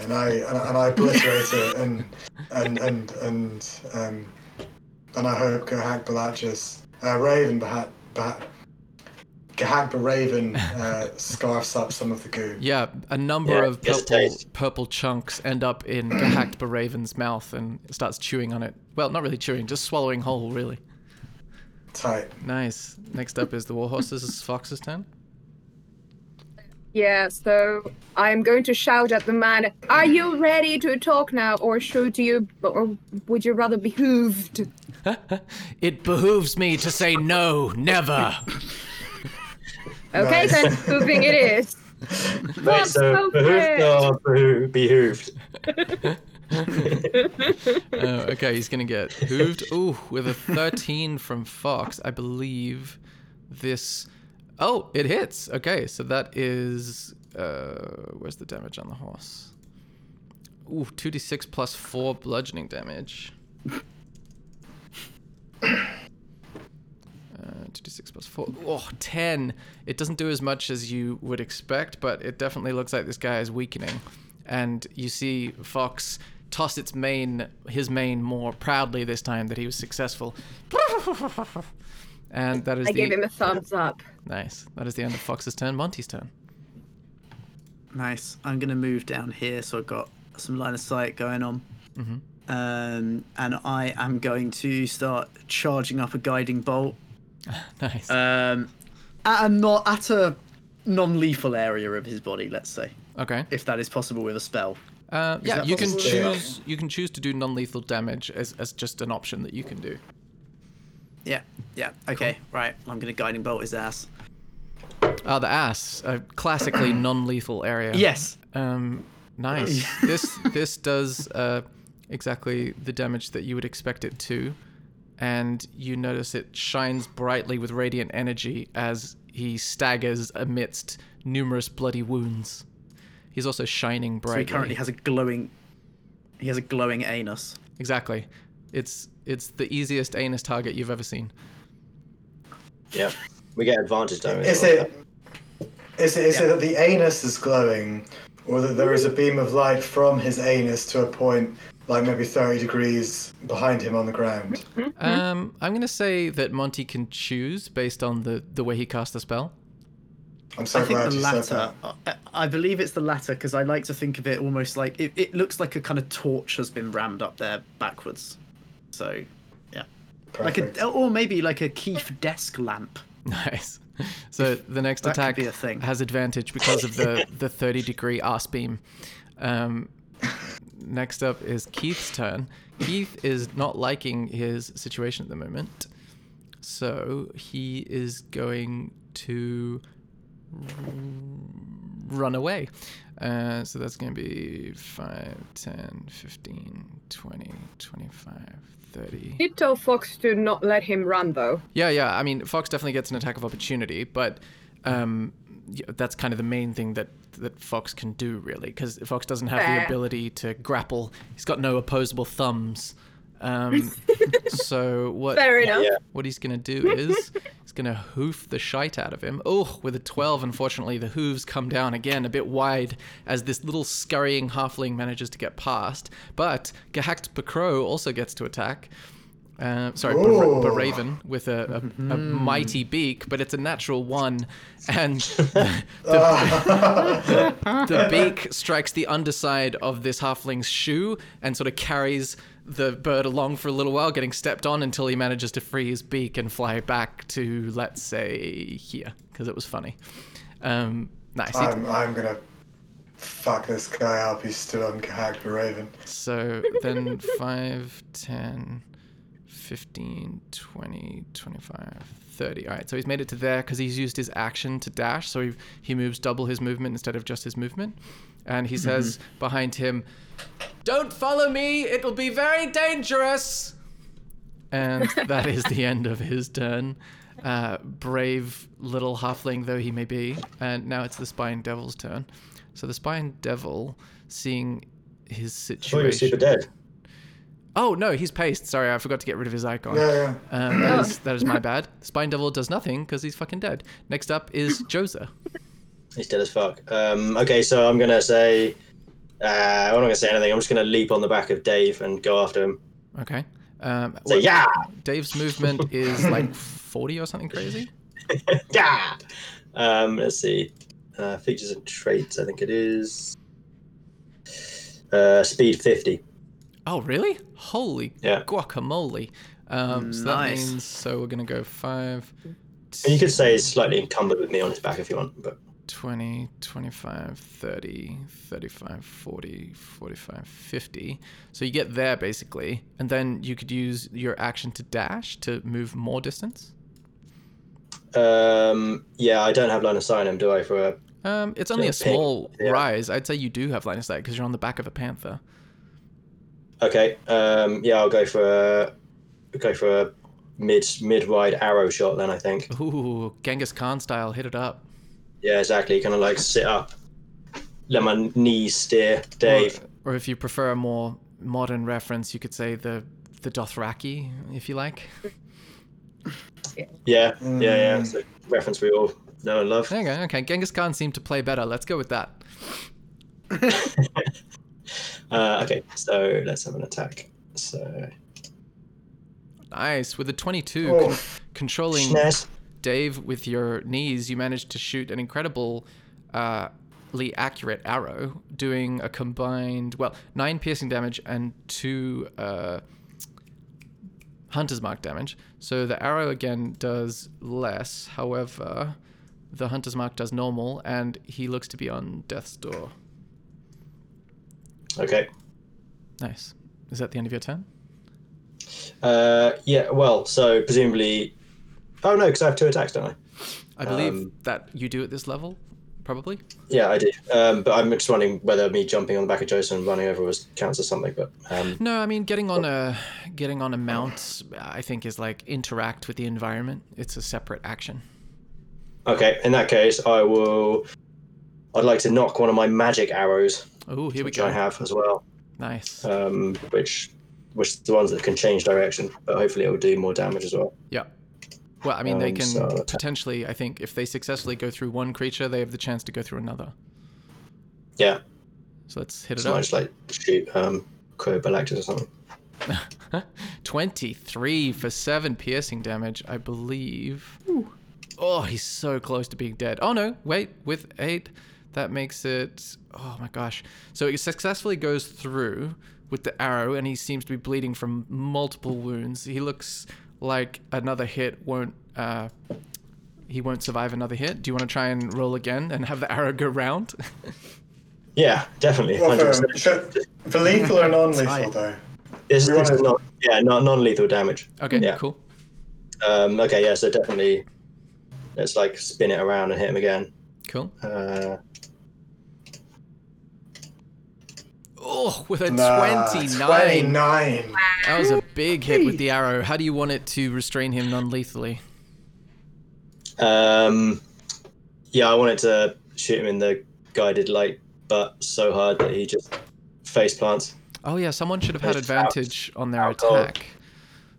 And I and, I- and I obliterate it and and and and um and I hope Gahag Balachis uh, Raven Bahat Bahat Gahag Raven uh, scarfs up some of the goo. Yeah, a number Yeah, of purple purple chunks end up in Gahakt Baraven's mouth and starts chewing on it. Well, not really chewing, just swallowing whole, really. Tight. Nice. Next up is the Warhorse's Fox's turn. Yeah, so I'm going to shout at the man, Are you ready to talk now, or should you, or would you rather be hooved? It behooves me to say no, never. Okay, Nice. then hooving it is. Wait, What's so so behooved or behoo- behooved? Oh, okay, he's gonna get hooved. Ooh, with a 13 from Fox, I believe this. Oh, it hits. Okay, so that is. Uh, where's the damage on the horse? Ooh, 2d6 plus 4 bludgeoning damage. Uh, 2d6 plus 4. Oh, 10. It doesn't do as much as you would expect, but it definitely looks like this guy is weakening. And you see Fox toss its mane, his mane more proudly this time that he was successful. and that is I the gave him a thumbs up. nice. That is the end of Fox's turn. Monty's turn. Nice. I'm gonna move down here, so I've got some line of sight going on. Mhm. Um, and I am going to start charging up a guiding bolt Nice. um, at a not at a non-lethal area of his body. Let's say, okay. if that is possible with a spell. Uh, yeah, you can possible? choose. You can choose to do non-lethal damage as, as just an option that you can do. Yeah, yeah. Okay, right. I'm gonna guiding bolt his ass. Ah, the ass, a classically non-lethal area. Yes. Um, nice. this this does uh, exactly the damage that you would expect it to, and you notice it shines brightly with radiant energy as he staggers amidst numerous bloody wounds. He's also shining So he currently has a glowing. He has a glowing anus. exactly. It's it's the easiest anus target you've ever seen. Yeah. We get advantage damage. Is on it? Is it? Is it that the anus is glowing, or that there is a beam of light from his anus to a point, like maybe thirty degrees behind him on the ground? Um, I'm gonna say that Monty can choose based on the the way he cast the spell. I'm so I think glad the you said latter. that. I, I believe it's the latter because I like to think of it almost like it, it looks like a kind of torch has been rammed up there backwards. So, yeah, Perfect. like a or maybe like a Keith desk lamp. Nice. So the next that attack be a thing. has advantage because of the the 30 degree arse beam. Um, next up is Keith's turn. Keith is not liking his situation at the moment, so he is going to run away. Uh, so that's going to be 5, 10, 15, 20, 25, 30. Did tell Fox to not let him run though. Yeah, yeah. I mean, Fox definitely gets an attack of opportunity, but um, that's kind of the main thing that that Fox can do, really, because Fox doesn't have the ability to grapple. He's got no opposable thumbs. Um, so what? Fair enough. What he's gonna do is he's gonna hoof the shite out of him. Oh, with a twelve, unfortunately, the hooves come down again a bit wide as this little scurrying halfling manages to get past. But Gahakt Bakro also gets to attack. Uh, sorry, Bar- Ooh. Baraven with a, a, a mighty beak, but it's a natural one, and the, the, the beak strikes the underside of this halfling's shoe and sort of carries the bird along for a little while, getting stepped on until he manages to free his beak and fly back to, let's say, here, because it was funny. Um, nice. I'm, I'm gonna fuck this guy up. He's still on Kahak the Raven. So then 5, 10, 15, 20, 25, 30. All right, so he's made it to there because he's used his action to dash. So he, he moves double his movement instead of just his movement. And he says behind him, Don't follow me, it will be very dangerous. And that is the end of his turn. Uh, brave little halfling though he may be. And now it's the Spine Devil's turn. So the Spine Devil, seeing his I thought you were situation. super dead. Oh no, he's paced. Sorry, I forgot to get rid of his icon. Yeah, yeah. Um, that, is, that is my bad. Spine Devil does nothing because he's fucking dead. Next up is Joza. He's dead as fuck. Um, okay, so I'm gonna say. Uh, I'm not gonna say anything. I'm just gonna leap on the back of Dave and go after him. Okay. Um, Say what- yeah, Dave's movement is like 40 or something crazy. yeah. Um, let's see. Uh, features and traits. I think it is. Uh, speed 50. Oh really? Holy Yeah. guacamole. Um, so that Nice. means so we're gonna go five. And you could say he's slightly encumbered with me on his back if you want, but 20, 25, 30, 35, 40, 45, 50. So you get there basically, and then you could use your action to dash to move more distance. um, yeah, I don't have line of sight on him, do I? For a Um, it's only Yeah, a small ping, yeah. rise. I'd say you do have line of sight because you're on the back of a panther. Okay, um, yeah, I'll go for a go for a mid mid wide arrow shot then. I think. Ooh, Genghis Khan style, hit it up. Yeah, exactly. Kind of like sit up, let my knees steer, Dave. Or, or if you prefer a more modern reference, you could say the the Dothraki, if you like. Yeah, yeah, yeah. Mm. It's a reference we all know and love. There you go. Okay, Genghis Khan seemed to play better. Let's go with that. Uh, okay, so let's have an attack. So Nice. With a 22, Oh. con- controlling. Dave with your knees, you managed to shoot an incredible uh, accurate arrow, doing a combined well nine piercing damage and two uh, hunter's mark damage. So the arrow again does less. However, the hunter's mark does normal, and he looks to be on death's door. Okay. Nice. Is that the end of your turn? Uh, yeah. Well, so presumably. Oh no, because I have two attacks, don't I? I believe Um, that you do at this level, probably. Yeah, I do. Um, but I'm just wondering whether me jumping on the back of Joseph and running over was counts as something. But um, No, I mean getting on a getting on a mount. I think is like interact with the environment. It's a separate action. okay, in that case, I will. I'd like to nock one of my magic arrows, Oh, here we go. I have as well. Nice. Um, which, which the ones that can change direction, but hopefully it will do more damage as well. yeah. Well, I mean, they um, can so- potentially. I think if they successfully go through one creature, they have the chance to go through another. Yeah, So let's hit it so I up. just like shoot um, Crow or something. 23 for 7 piercing damage, I believe. Oh, he's so close to being dead. Oh no, wait, with 8, that makes it. Oh my gosh. So he successfully goes through with the arrow, and he seems to be bleeding from multiple wounds. He looks like another hit won't. Uh, he won't survive another hit. Do you want to try and roll again and have the arrow go round? Yeah, definitely. Well, for, for lethal or non-lethal though? This, this is not, yeah, not non-lethal damage. okay, Yeah. cool. Um, okay, yeah, so definitely, let's like spin it around and hit him again. Cool. Uh, Oh, with a Nah, 29. 29. That was a big hit with the arrow. How do you want it to restrain him non-lethally? um, yeah, I wanted to shoot him in the guided light, but so hard that he just face plants. Oh yeah, someone should have had advantage on their attack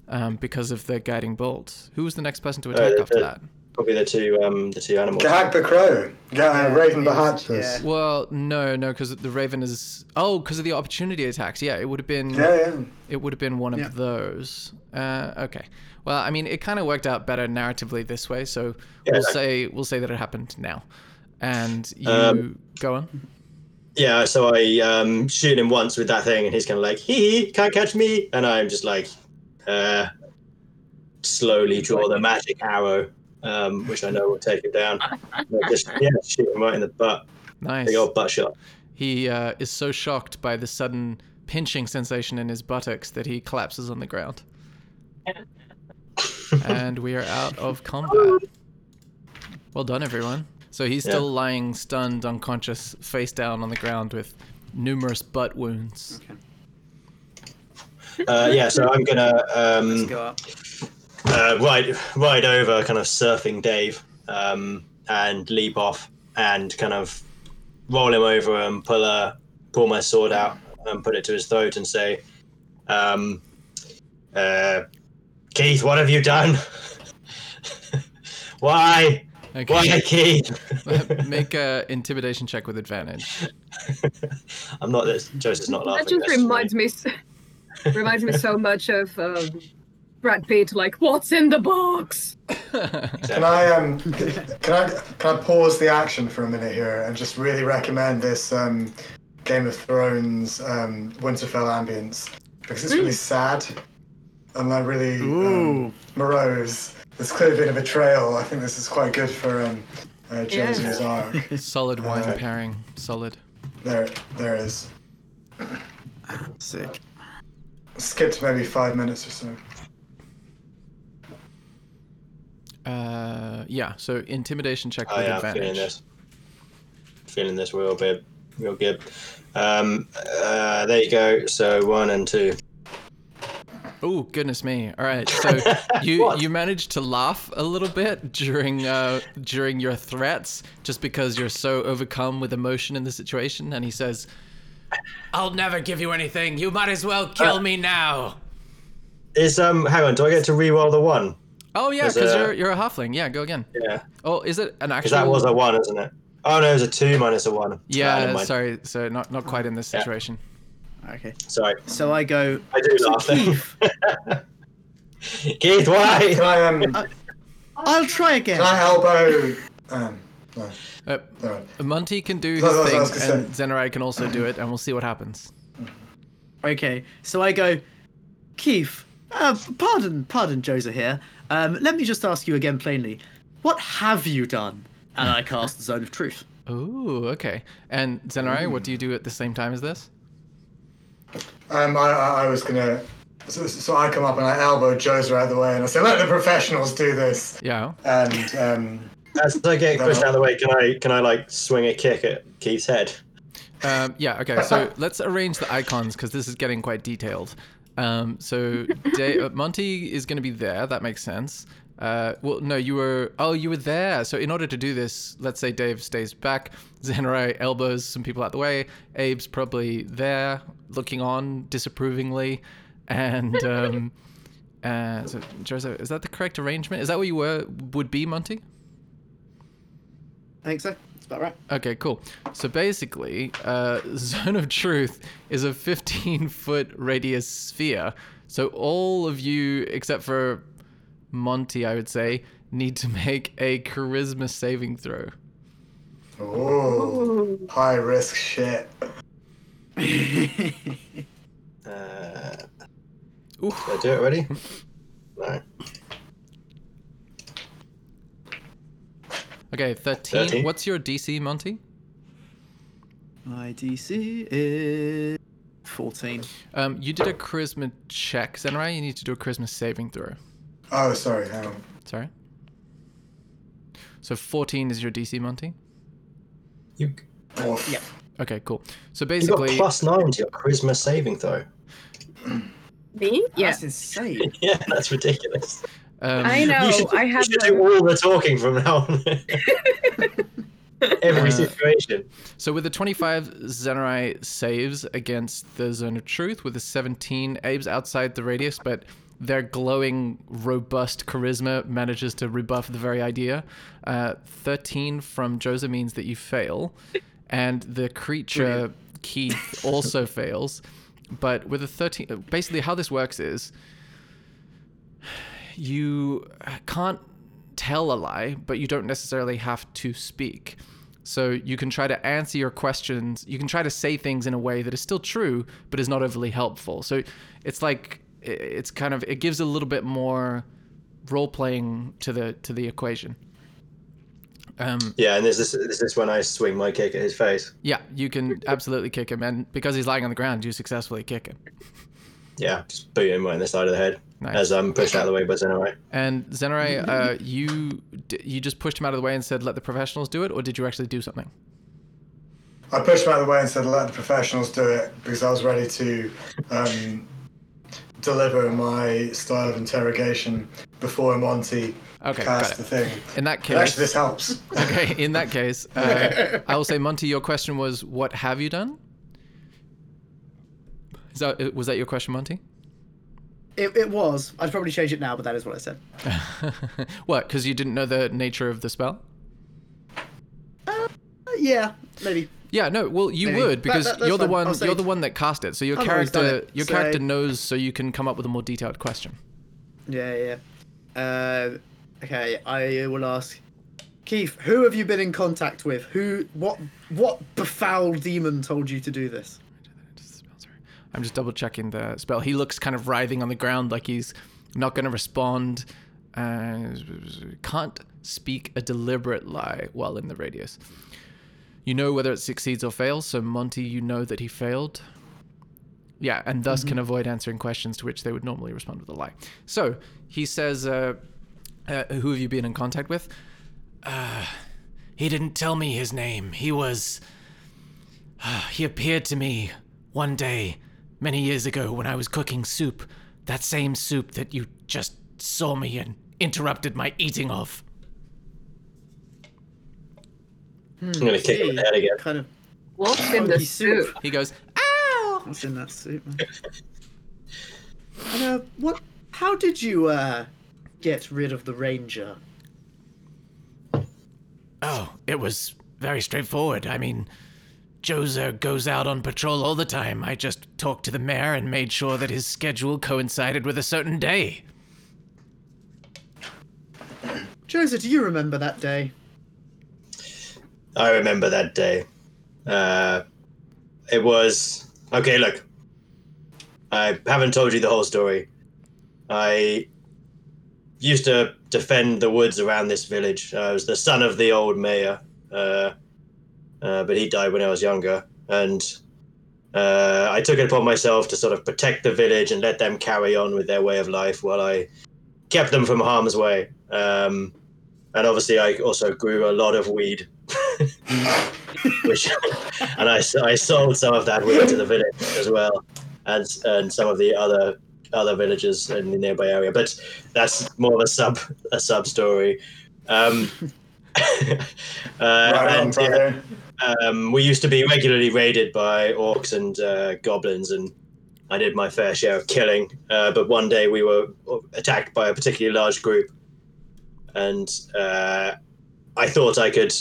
um, because of the guiding bolt. Who was the next person to attack the- after the- that? Probably the two, um, the two animals. Gahak the Crow. Ga- uh, Raven it's- Bahactus. yeah. Well, no, no, because the raven is. Oh, because of the opportunity attacks. Yeah, it would have been. Yeah, yeah. It would have been one of Yeah. those. Uh, okay. Well, I mean, it kind of worked out better narratively this way, so Yeah. we'll say we'll say that it happened now, and you Um, go on. Yeah, so I um, shoot him once with that thing, and he's kind of like, hee hee, can't catch me. And I'm just like, uh, slowly draw the magic arrow, um, which I know will take him down. Just, yeah, shoot him right in the butt. Nice. Big old butt shot. He uh, is so shocked by the sudden pinching sensation in his buttocks that he collapses on the ground. and we are out of combat. Well done, everyone. So he's Yeah. still lying stunned, unconscious, face down on the ground with numerous butt wounds. Uh, yeah, so I'm gonna Let's um, go up. Uh, ride ride over, kind of surfing Dave, um, and leap off and kind of roll him over and pull a pull my sword out and put it to his throat and say, um, uh, "Keith, what have you done? Why? Why, Okay. Keith?" Make a intimidation check with advantage. I'm not. This Joseph's not laughing. That just reminds me, reminds me so much of um, Brad Pitt. Like, what's in the box? Can I um can I can I pause the action for a minute here and just really recommend this um Game of Thrones um Winterfell ambience because it's really sad and like really um, morose. There's clearly been a betrayal. I think this is quite good for um uh, Joseph's arc. Solid wine Uh, pairing. Solid. There there is. Sick. Skipped maybe five minutes or so. Uh, yeah. So intimidation check Oh with yeah, I'm feeling this. Feeling this real bit, real good. Um, uh, there you go. So one and two. Oh goodness me! All right, so you you managed to laugh a little bit during uh, during your threats, just because you're so overcome with emotion in the situation. And he says, "I'll never give you anything. You might as well kill Uh, me now." Is um, hang on. Do I get to re-roll the one? Oh yeah, because you're you're a halfling. Yeah, go again. Yeah, Oh, is it an because actual? that was a one, isn't it? Oh no, it was a two minus a one. Ah, yeah, never sorry, so not not quite in this Yeah. situation. Okay. Sorry, So I go. I do laugh. then. Keith, why? Can I um I'll try again. can I elbow um No. Uh, no. Monty can do his That's what thing, and Zenarai can also do it, and we'll see what happens. Okay, so I go, Keith. Uh, pardon, pardon, Josa here. Um, let me just ask you again plainly. What have you done? And I cast the Zone of Truth. Ooh, okay. And Zenarai, what do you do at the same time as this? Um, I, I, I was gonna. So, so I come up and I elbow Joser out of the way and I say, "Let the professionals do this." Yeah. And um, As I get pushed out of the way, can I can I like swing a kick at Keith's head? Um, yeah, okay, so let's arrange the icons because this is getting quite detailed. Um, so Da- uh, Monty is going to be there. That makes sense. Uh, well, no, you were. Oh, you were there. So in order to do this, let's say Dave stays back. Zenarai elbows some people out the way. Abe's probably there, looking on disapprovingly, and um, uh, so Joseph, is that the correct arrangement? Is that what you were would be, Monty? I think so. That's about right. Okay, cool. So basically, uh, Zone of Truth is a 15 foot radius sphere. So all of you, except for Monty, I would say, need to make a charisma saving throw. oh, high risk shit. Uh, Oof. did I do it already? No. Okay, 13. 13. What's your DC, Monty? My DC is 14. Um, you did a charisma check, Zenrai. You need to do a charisma saving throw. Oh, sorry. Hang on. Sorry. So 14 is your DC, Monty? You, Oh, Yeah. Okay, cool. So basically. you got basically, plus nine to your charisma saving throw. Me? Yeah. That's insane. Yeah, that's ridiculous. Um, I know. you should, I you have should the- do all the talking from now on. Every Uh, situation. So with the 25, Zenarai saves against the Zone of Truth. With the 17, Abe's outside the radius, but their glowing, robust charisma manages to rebuff the very idea. Uh, 13 from Josa means that you fail, and the creature Keith also fails. But with a 13, basically how this works is you can't tell a lie, but you don't necessarily have to speak. So you can try to answer your questions. You can try to say things in a way that is still true, but is not overly helpful. So it's like it's kind of it gives a little bit more role playing to the to the equation. Um, Yeah, and this is this is when I swing my kick at his face. yeah, you can absolutely kick him, and because he's lying on the ground, you successfully kick him. Yeah, just boot him right in the side of the head Nice. as I'm pushed out of the way by Zenarai. And Zenarai, uh, you you just pushed him out of the way and said, "Let the professionals do it," or did you actually do something? I pushed him out of the way and said, "Let the professionals do it," because I was ready to um, deliver my style of interrogation before Monty Okay, got cast it. the thing. In that case, actually, this helps. okay. In that case, uh, I will say, Monty, your question was, "What have you done?" Is that was that your question, Monty? It, it was. I'd probably change it now, but that is what I said. what? Because you didn't know the nature of the spell? Uh, yeah, maybe. Yeah, no. Well, you Maybe. would because that- that's you're the fine. one. Say- You're the one that cast it. So your I've character, your so- character knows, so you can come up with a more detailed question. Yeah, yeah. yeah. Uh, okay, I will ask Keith. Who have you been in contact with? Who? What? What befoul demon told you to do this? I'm just double checking the spell. He looks kind of writhing on the ground like he's not going to respond. Uh, can't speak a deliberate lie while in the radius. You know whether it succeeds or fails, so Monty, you know that he failed. Yeah, and thus can avoid answering questions to which they would normally respond with a lie. So he says, uh, uh, "Who have you been in contact with?" Uh, he didn't tell me his name. He was. He appeared to me one day, many years ago, when I was cooking soup. That same soup that you just saw me and interrupted my eating of. I'm gonna kick him in the head again. Kind of. What's in the funky soup. soup? He goes, "Ow!" What's in that soup? Man? and, uh, what? How did you uh get rid of the ranger? Oh, it was very straightforward. I mean, Joser goes out on patrol all the time. I just talked to the mayor and made sure that his schedule coincided with a certain day. Joseph, do you remember that day? I remember that day. Uh, it was okay. Look, I haven't told you the whole story. I used to defend the woods around this village. I was the son of the old mayor, uh, uh, but he died when I was younger, and uh, I took it upon myself to sort of protect the village and let them carry on with their way of life while I kept them from harm's way. Um, and obviously, I also grew a lot of weed, which, and I, I sold some of that weed to the village as well, and and some of the other other villages in the nearby area. But that's more of a sub a sub story. Um, uh, Right on, and. Um, we used to be regularly raided by orcs and uh, goblins, and I did my fair share of killing. Uh, but one day we were attacked by a particularly large group, and uh, I thought I could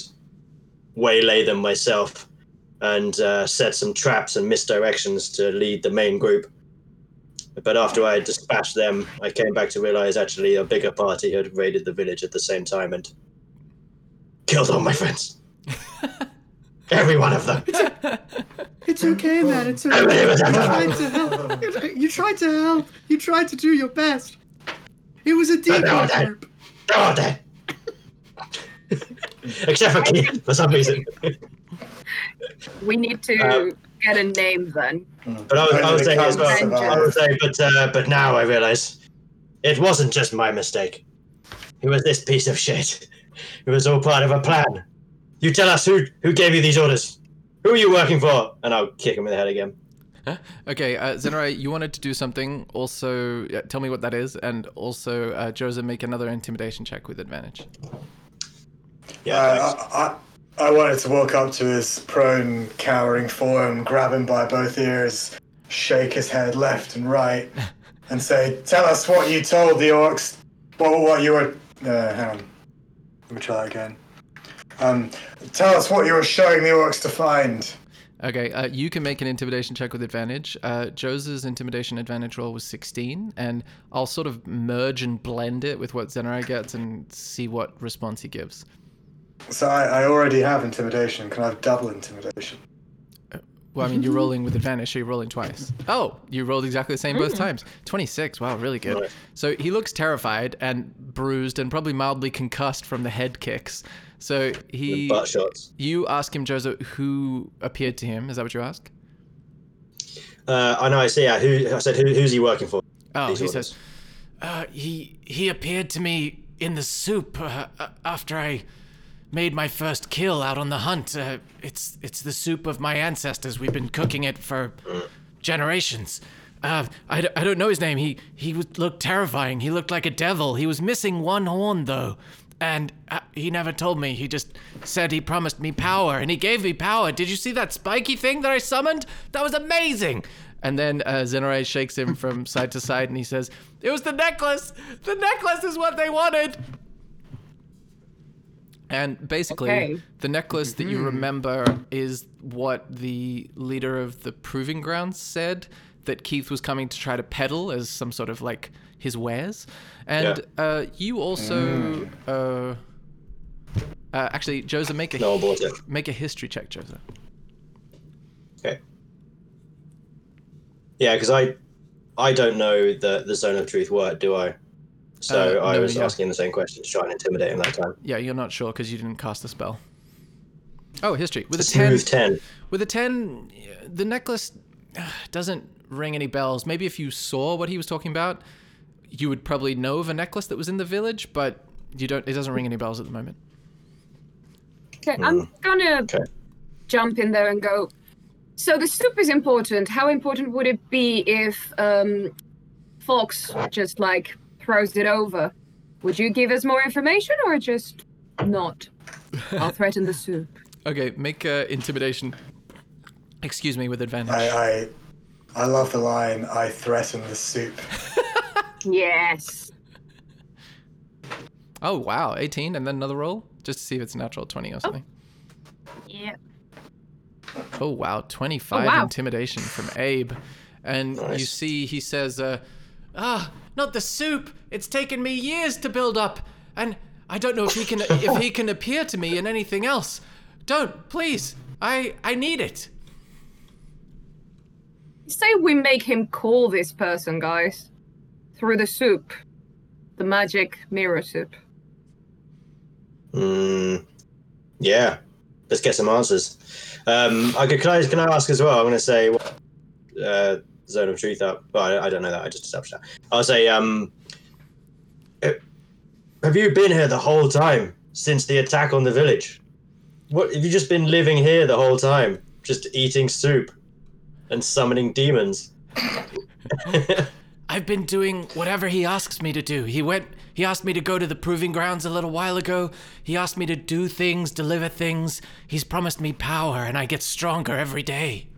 waylay them myself and uh, set some traps and misdirections to lead the main group. But after I had dispatched them, I came back to realize actually a bigger party had raided the village at the same time and killed all my friends. Every one of them. It's okay, man. It's okay. Everybody was You tried to help. You tried to help. You tried to do your best. It was a They're all dead. group. They're all dead. Except for Keith, for some reason. We need to Uh, get a name then. But I was, I was saying as well. I was saying, but uh, but now I realize it wasn't just my mistake. It was this piece of shit. It was all part of a plan. You tell us who who gave you these orders. Who are you working for? And I'll kick him in the head again. Okay, uh, Zenarai, you wanted to do something. Also, yeah, tell me what that is, and also, uh, Joseph, make another intimidation check with advantage. Yeah. Uh. I, I, I wanted to walk up to his prone, cowering form, grab him by both ears, shake his head left and right, and say, "Tell us what you told the orcs. What, what you were? Uh, hang on. Let me try again. Um, tell us what you were showing the orcs to find." Okay, uh, you can make an intimidation check with advantage. Uh, Jose's intimidation advantage roll was 16, and I'll sort of merge and blend it with what Zenarai gets and see what response he gives. So I, I already have intimidation. Can I have double intimidation? Well, I mean, you're rolling with advantage, so you're rolling twice. Oh, you rolled exactly the same both times. 26. Wow, really good. So he looks terrified and bruised and probably mildly concussed from the head kicks. So he. Butt shots. You ask him, Joseph, who appeared to him. Is that what you ask? Uh, I know. I see. Yeah. Who? I said. Who, who's he working for? Oh, he orders. says, uh, he he appeared to me in the soup uh, uh, after I made my first kill out on the hunt. Uh, it's it's the soup of my ancestors. We've been cooking it for generations. Uh, I, I don't know his name. He he looked terrifying. He looked like a devil. He was missing one horn though, and uh, he never told me. He just said he promised me power, and he gave me power. Did you see that spiky thing that I summoned? That was amazing. And then uh, shakes him from side to side, and he says, "It was the necklace. The necklace is what they wanted." And basically, Okay. the necklace that you remember is what the leader of the proving grounds said that Keith was coming to try to peddle as some sort of like his wares. And uh, you also, uh, uh, actually, Joseph, make a No it. make a history check, Joseph. Okay. Yeah, because I, I don't know the the zone of truth worked, do I? So Uh, I no, was yeah. asking the same question to try and intimidate him that time. Yeah, you're not sure because you didn't cast the spell. Oh, history with a ten. Smooth ten. With a 10, the necklace uh, doesn't ring any bells. Maybe if you saw what he was talking about, you would probably know of a necklace that was in the village, but you don't it doesn't ring any bells at the moment. Okay, I'm gonna Okay. jump in there and go. So the soup is important. How important would it be if um, Fox just like throws it over? Would you give us more information or just not? I'll threaten the soup. Okay, make uh, intimidation. Excuse me, with advantage. I, I, I love the line. I threaten the soup. Yes. Oh, wow, 18 and then another roll just to see if it's natural 20 or something. Yeah. Oh wow, 25 Oh, wow. intimidation from Abe. And you see he says, uh, "Ah, not the soup. It's taken me years to build up, and I don't know if he can if he can appear to me in anything else. don't, please. I I need it. Say we make him call this person, guys. Through the soup. The magic mirror soup. Mm, yeah, let's get some answers. Um, I could, can I can I ask as well? I'm going to say uh, zone of truth up. Well, I, I don't know that. I just established that. I'll say, um, eh, have you been here the whole time since the attack on the village? What have you just been living here the whole time, just eating soup and summoning demons? I've been doing whatever he asks me to do. He went he asked me to go to the proving grounds a little while ago. He asked me to do things, deliver things. He's promised me power and I get stronger every day.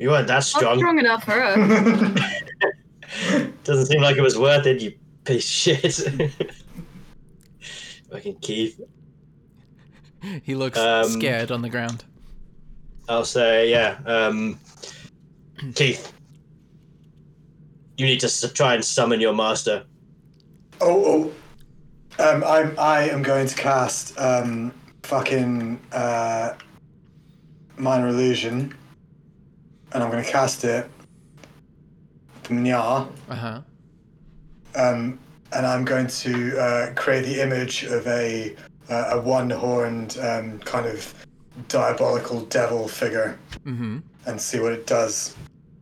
You weren't that Not strong. strong enough for us. Doesn't seem like it was worth it, you piece of shit. Fucking Keith. He looks Um, scared on the ground. I'll say, yeah. Um, Keith, you need to try and summon your master. Oh, oh. Um, I'm, I am going to cast um, fucking uh, minor illusion, and I'm going to cast it from Nya, Uh-huh. um, and I'm going to uh, create the image of a uh, a one-horned um, kind of diabolical devil figure, Mm-hmm. and see what it does.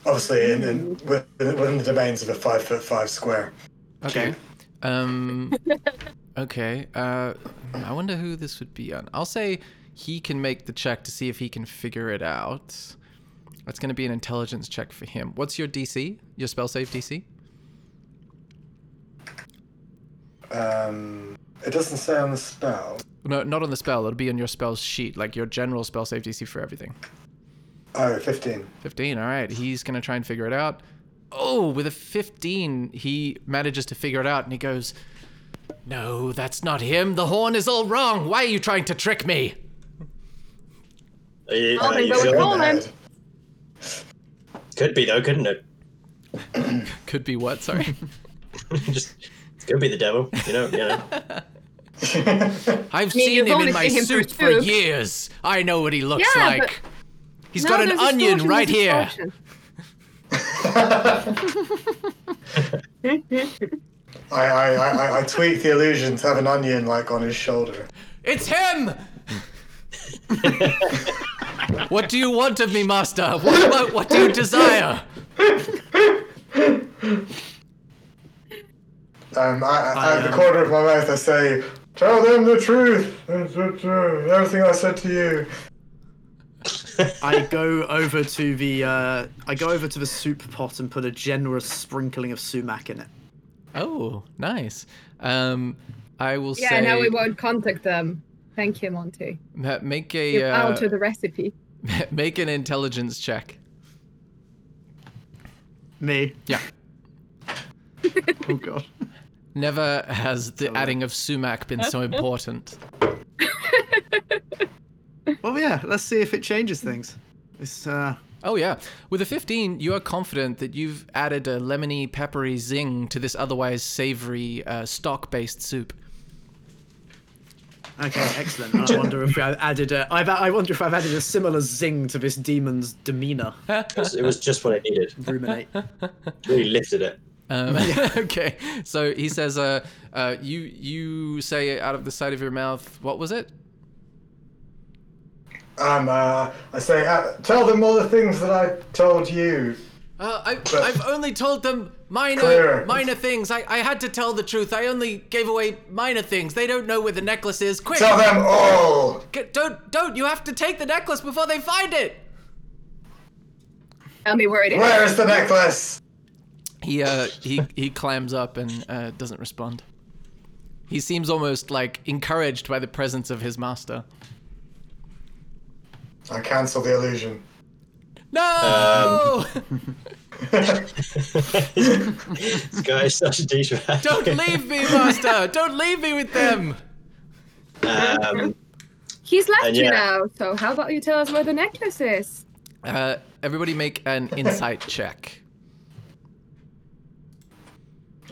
Obviously, in, in, within within the domains of a five foot five square. Okay. Um Okay. Uh I wonder who this would be on. I'll say he can make the check to see if he can figure it out. That's going to be an intelligence check for him. What's your DC? Your spell save DC? Um, it doesn't say on the spell. No, not on the spell. It'll be on your spells sheet, like your general spell save DC for everything. Oh, 15. 15. All right. He's going to try and figure it out. Oh, with a 15, he manages to figure it out and he goes, No, that's not him. The horn is all wrong. Why are you trying to trick me? Are Oh, are you go with sure? Colin. Could be though, couldn't it? Could be what? Sorry. Just it could be the devil. You know, you know. I've mean, seen you've him only in my seen him soup through for soup. years. I know what he looks Yeah, like. But- He's No, got an onion right here. I, I, I, I- I tweak the illusion to have an onion like on his shoulder. It's him! what do you want of me, master? What, what, what do you desire? Um, I, I, I, at the um, corner of my mouth, I say, "Tell them the truth. It's the truth. Everything I said to you." I go over to the uh, I go over to the soup pot and put a generous sprinkling of sumac in it. Oh, nice. Um, I will Yeah, say Yeah, now we won't contact them. Thank you, Monty. ma- make You a uh, alter the recipe. make an intelligence check. Me. Yeah. Oh god. Never has the adding of sumac been so important. Well, yeah. Let's see if it changes things. It's uh, Oh yeah, with a 15, you are confident that you've added a lemony, peppery zing to this otherwise savory uh, stock-based soup. okay. Excellent. I wonder if I've added a. I've, I wonder if I've added a similar zing to this demon's demeanor. It was, it was just what it needed. Ruminate. Really lifted it. Um, okay, so he says, uh, uh, "You you say out of the side of your mouth, what was it? Um, uh, I say, uh, "Tell them all the things that I told you." Uh, I, I've only told them minor Clear. minor things. I, I had to tell the truth. I only gave away minor things. They don't know where the necklace is. Quick, Tell them all. get, don't don't. You have to take the necklace before they find it." Tell me where it is. Where is the necklace? He uh he he climbs up and uh, doesn't respond. He seems almost like encouraged by the presence of his master. I cancel the illusion. No! This guy is such a douchebag. Don't leave me, master! Don't leave me with them! Um, He's left you yeah. now, so how about you tell us where the necklace is? Uh, everybody make an insight check.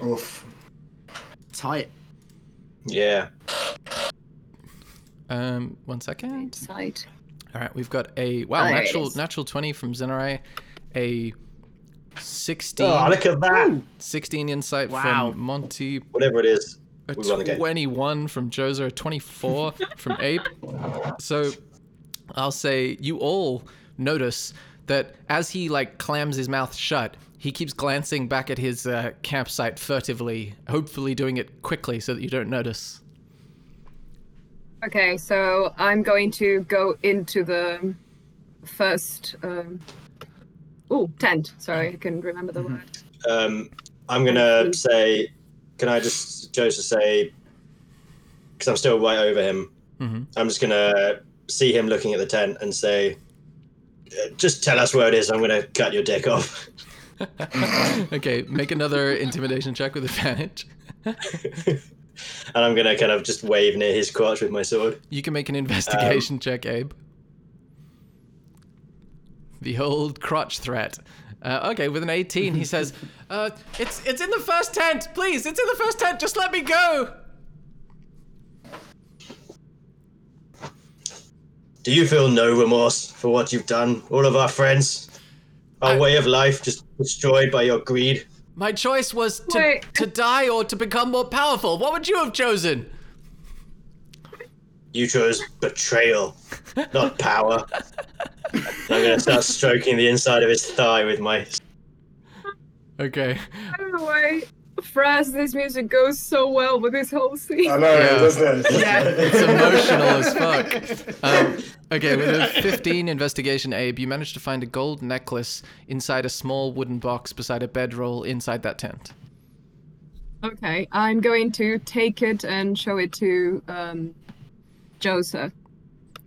Oof. Tight. yeah. Um, one second. Inside. All right, we've got a wow Oh, there natural natural twenty from Zenarai, a 16, Oh, look at that! 16 insight Wow. from Monty, Whatever it is, a we won the game. 21 from Joser, a 24 from Abe. So I'll say you all notice that as he like clams his mouth shut, he keeps glancing back at his uh, campsite furtively, hopefully doing it quickly so that you don't notice. Okay, so I'm going to go into the first. Um... Oh, tent. Sorry, I couldn't remember the word. Um, I'm gonna say, can I just Joseph say, because I'm still right over him. Mhm. I'm just gonna see him looking at the tent and say, "Uh, just tell us where it is. I'm gonna cut your dick off. okay, make another intimidation check with advantage. and I'm gonna kind of just wave near his crotch with my sword. You can make an investigation check, Abe. The old crotch threat. Uh, okay, with an 18, he says, uh, "It's it's in the first tent, please. It's in the first tent. Just let me go." Do you feel no remorse for what you've done? All of our friends, our I- way of life just destroyed by your greed. My choice was to Wait. to die or to become more powerful. What would you have chosen? You chose betrayal, not power. I'm gonna start stroking the inside of his thigh with my. Okay. I don't know why. us, this music goes so well with this whole scene. I know, Yeah. doesn't it? Yeah, It's emotional as fuck. Um, okay, with a 15 investigation, Abe, you managed to find a gold necklace inside a small wooden box beside a bedroll inside that tent. Okay, I'm going to take it and show it to um, Joseph.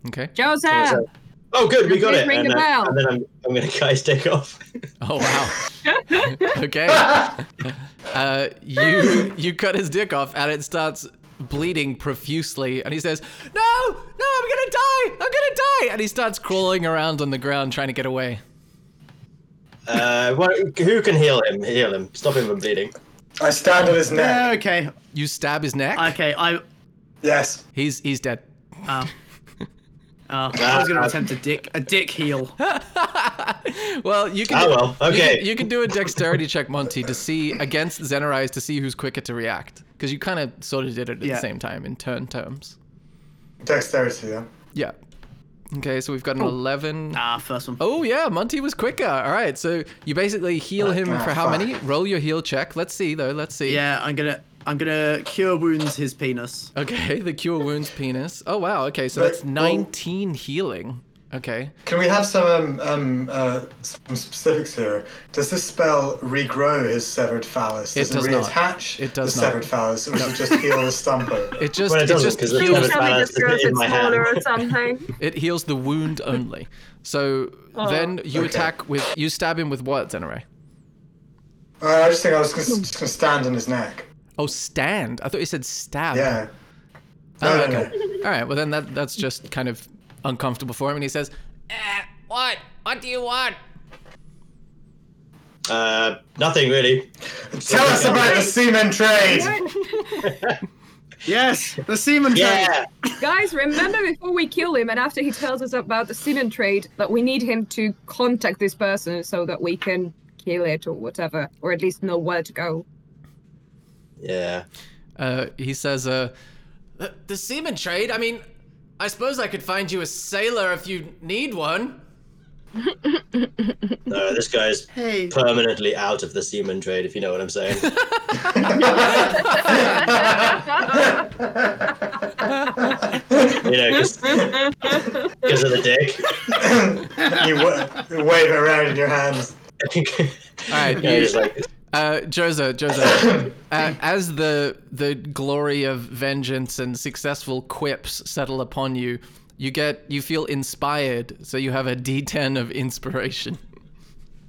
Okay. Joseph! Oh, good, we got it. ring And, the uh, bell. and then I'm, I'm gonna cut his dick off. Oh wow. okay. Uh, you you cut his dick off and it starts bleeding profusely and he says, "No, no, I'm gonna die! I'm gonna die!" And he starts crawling around on the ground trying to get away. Uh, what, who can heal him? Heal him. Stop him from bleeding. I stab on his Yeah, neck. okay, You stab his neck. okay. I Yes. He's he's dead. oh. Oh, I was going to attempt a dick a dick heal. Well, you can. Ah, well, you okay. can- You can, do a dexterity check, Monty, to see against Zenarize to see who's quicker to react. Because you kind of sort of did it at Yeah. the same time in turn terms. Dexterity, yeah. Yeah. Okay, so we've got an 11. Ah, first one. Oh yeah, Monty was quicker. All right, so you basically heal him Ah, for how fuck. many? Roll your heal check. Let's see though. Let's see. Yeah, I'm gonna I'm gonna cure wounds his penis. Okay, the cure wounds penis. Oh wow. Okay, so But- that's 19 healing. Okay. Can we have some um, um uh some specifics here? Does this spell regrow his severed phallus? It Does does it not. reattach It does the not. severed phallus, or does it just heal the stumper? It just Well, it it, doesn't, the heals severed phallus this grows in it my smaller hand. or something. it heals the wound only. So Oh, then you okay. attack with you stab him with what, Zenare? Uh, I just think I was just gonna stand on his neck. Oh, stand. I thought you said stab. Yeah. Oh, No, no, okay. All right. Well, then that that's just kind of uncomfortable for him, and he says, eh, "What? What do you want?" Uh, nothing really. Tell us about the semen trade. Yes, the semen trade. Yeah. Guys, remember before we kill him and after he tells us about the semen trade that we need him to contact this person so that we can kill it or whatever, or at least know where to go. Yeah. Uh, he says, "Uh, the, the semen trade. I mean, I suppose I could find you a sailor if you need one." No, this guy's Hey, permanently out of the semen trade, if you know what I'm saying. you know, because of the dick. you wa- you wave it around in your hands. All right. Yeah, you- just like Uh, Joza, uh, as the the glory of vengeance and successful quips settle upon you, you get you feel inspired, so you have a D10 of inspiration,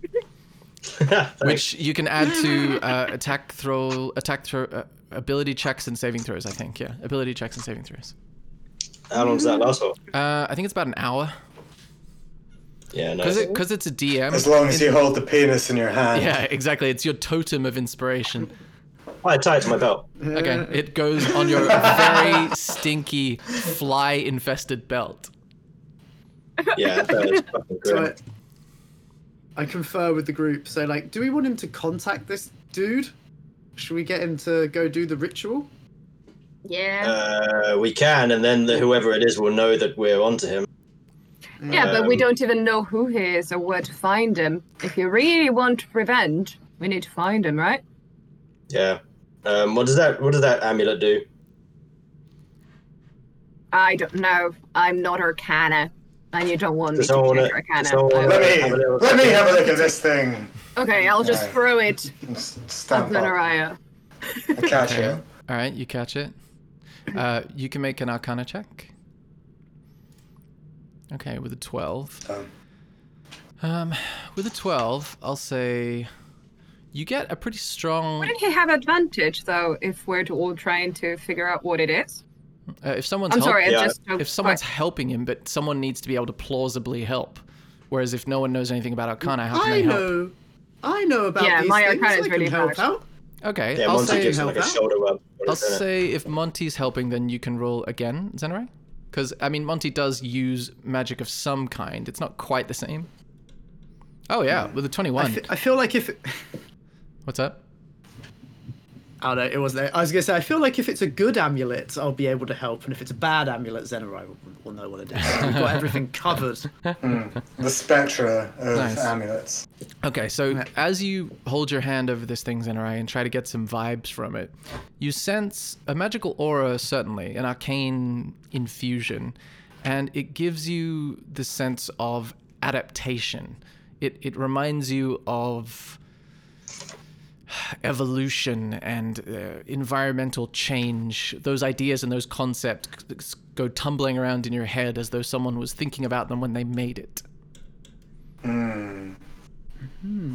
which you can add to uh, attack throw attack throw uh, ability checks and saving throws. I think yeah, ability checks and saving throws. How long does that last for? Uh, I think it's about an hour Yeah, no. because it it's a DM. As long as you hold the penis in your hand. Yeah, exactly. It's your totem of inspiration. I tie it to my belt. Again, it goes on your very stinky, fly-infested belt. Yeah, that is fucking So. I, I confer with the group. So, like, do we want him to contact this dude? Should we get him to go do the ritual? Yeah. Uh, we can, and then the, whoever it is will know that we're onto him. Yeah, but we um, don't even know who he is or where to find him. If you really want revenge, we need to find him, right? Yeah. Um, what does that? What does that amulet do? I don't know. I'm not Arcana. And you don't want me Does to someone wanna- Arcana. does someone Let me Have a little let me have a look at this thing. Okay, I'll just Right. throw it S- at Stamp up. Zenariah. I catch Okay. it. All right, you catch it. Uh, you can make an Arcana check. Okay, with a twelve. Um, Um, with a twelve, I'll say you get a pretty strong. Wouldn't he have advantage though if we're all trying to figure out what it is? Uh, if someone's I'm help- sorry, yeah, just if someone's quite- helping him, but someone needs to be able to plausibly help. Whereas if no one knows anything about Arcana, how can I they help? know. I know about Yeah, these my things. Arcana is I can really help bad. out. Okay, Yeah, I'll Monty say gives him like a shoulder rub. I'll he's in it. say if Monty's helping, then you can roll again, Zenrai. Because I mean, Monty does use magic of some kind. It's not quite the same. Oh yeah, with a I, twenty-one. fe- I feel like if What's up? Oh no, it wasn't. I was gonna say I feel like if it's a good amulet, I'll be able to help, and if it's a bad amulet, Zenarai will, will know what it is. We've got everything covered. Mm, the spectra of Nice. amulets. Okay, so Yeah. as you hold your hand over this thing, Zenrai, and try to get some vibes from it, you sense a magical aura, certainly, an arcane infusion, and it gives you the sense of adaptation. It, it reminds you of evolution and uh, environmental change. Those ideas and those concepts go tumbling around in your head as though someone was thinking about them when they made it.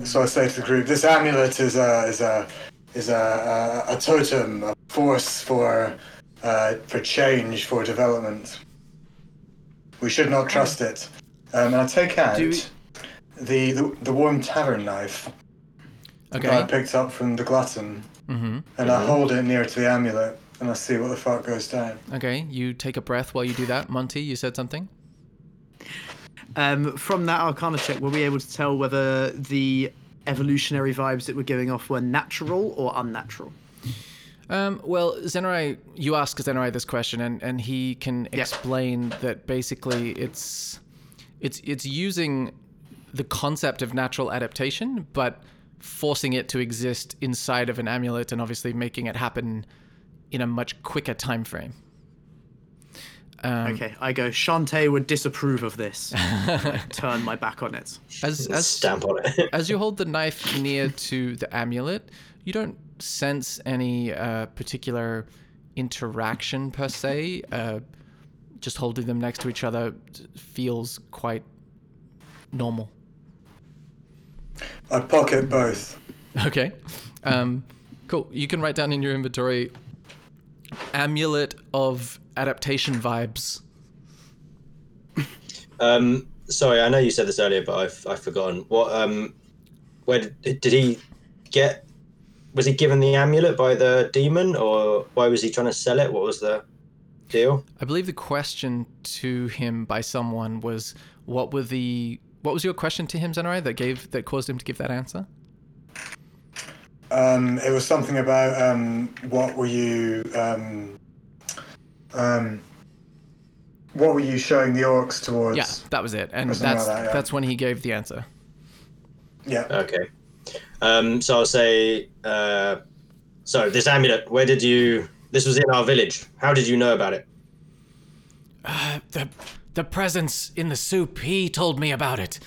So I say to the group, this amulet is a is a is a a, a totem, a force for uh, for change, for development. We should not trust it. Um, and I take out the, the the warm tavern knife that I picked up from the glutton, Mm-hmm. and I hold it near to the amulet, and I see what the fuck goes down. Okay, you take a breath while you do that. Monty, you said something? Um, from that Arcana check, were we able to tell whether the evolutionary vibes that we're giving off were natural or unnatural? Um, well, Zenrai, you ask Zenrai this question, and, and he can explain that basically it's it's it's using the concept of natural adaptation, but forcing it to exist inside of an amulet, and obviously making it happen in a much quicker time frame. Um, Okay, I go. Shantae would disapprove of this. I turn my back on it. As as Stamp on it. as you hold the knife near to the amulet, you don't sense any uh, particular interaction per se. Uh, just holding them next to each other feels quite normal. I pocket both. Okay. Um, cool. You can write down in your inventory amulet of adaptation vibes. Um, sorry, I know you said this earlier, but I've I've forgotten. What um, where did, did he get? Was he given the amulet by the demon, or why was he trying to sell it? What was the deal? I believe the question to him by someone was, "What were the what was your question to him, Zenrai, that gave that caused him to give that answer?" Um, it was something about um, what were you um, um, what were you showing the orcs towards? Yeah, that was it, and that's like that, yeah. that's when he gave the answer. Yeah. Okay. Um, so I'll say. Uh, so this amulet, where did you? This was in our village. How did you know about it? The the presence in the soup. He told me about it.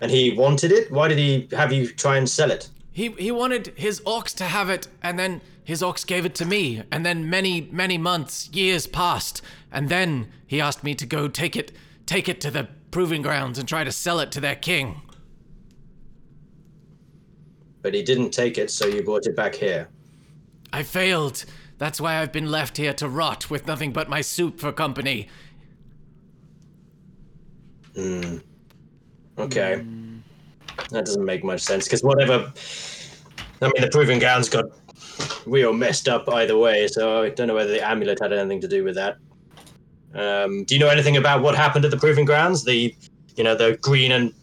And he wanted it. Why did he have you try and sell it? He he wanted his ox to have it, and then his ox gave it to me, and then many many months, years passed, and then he asked me to go take it take it to the proving grounds and try to sell it to their king. But he didn't take it, so you brought it back here. I failed. That's why I've been left here to rot with nothing but my soup for company. Hmm. Okay. That doesn't make much sense because whatever I mean, the proving grounds got real messed up either way, so I don't know whether the amulet had anything to do with that. Um, do you know anything about what happened at the proving grounds? The, you know, the green and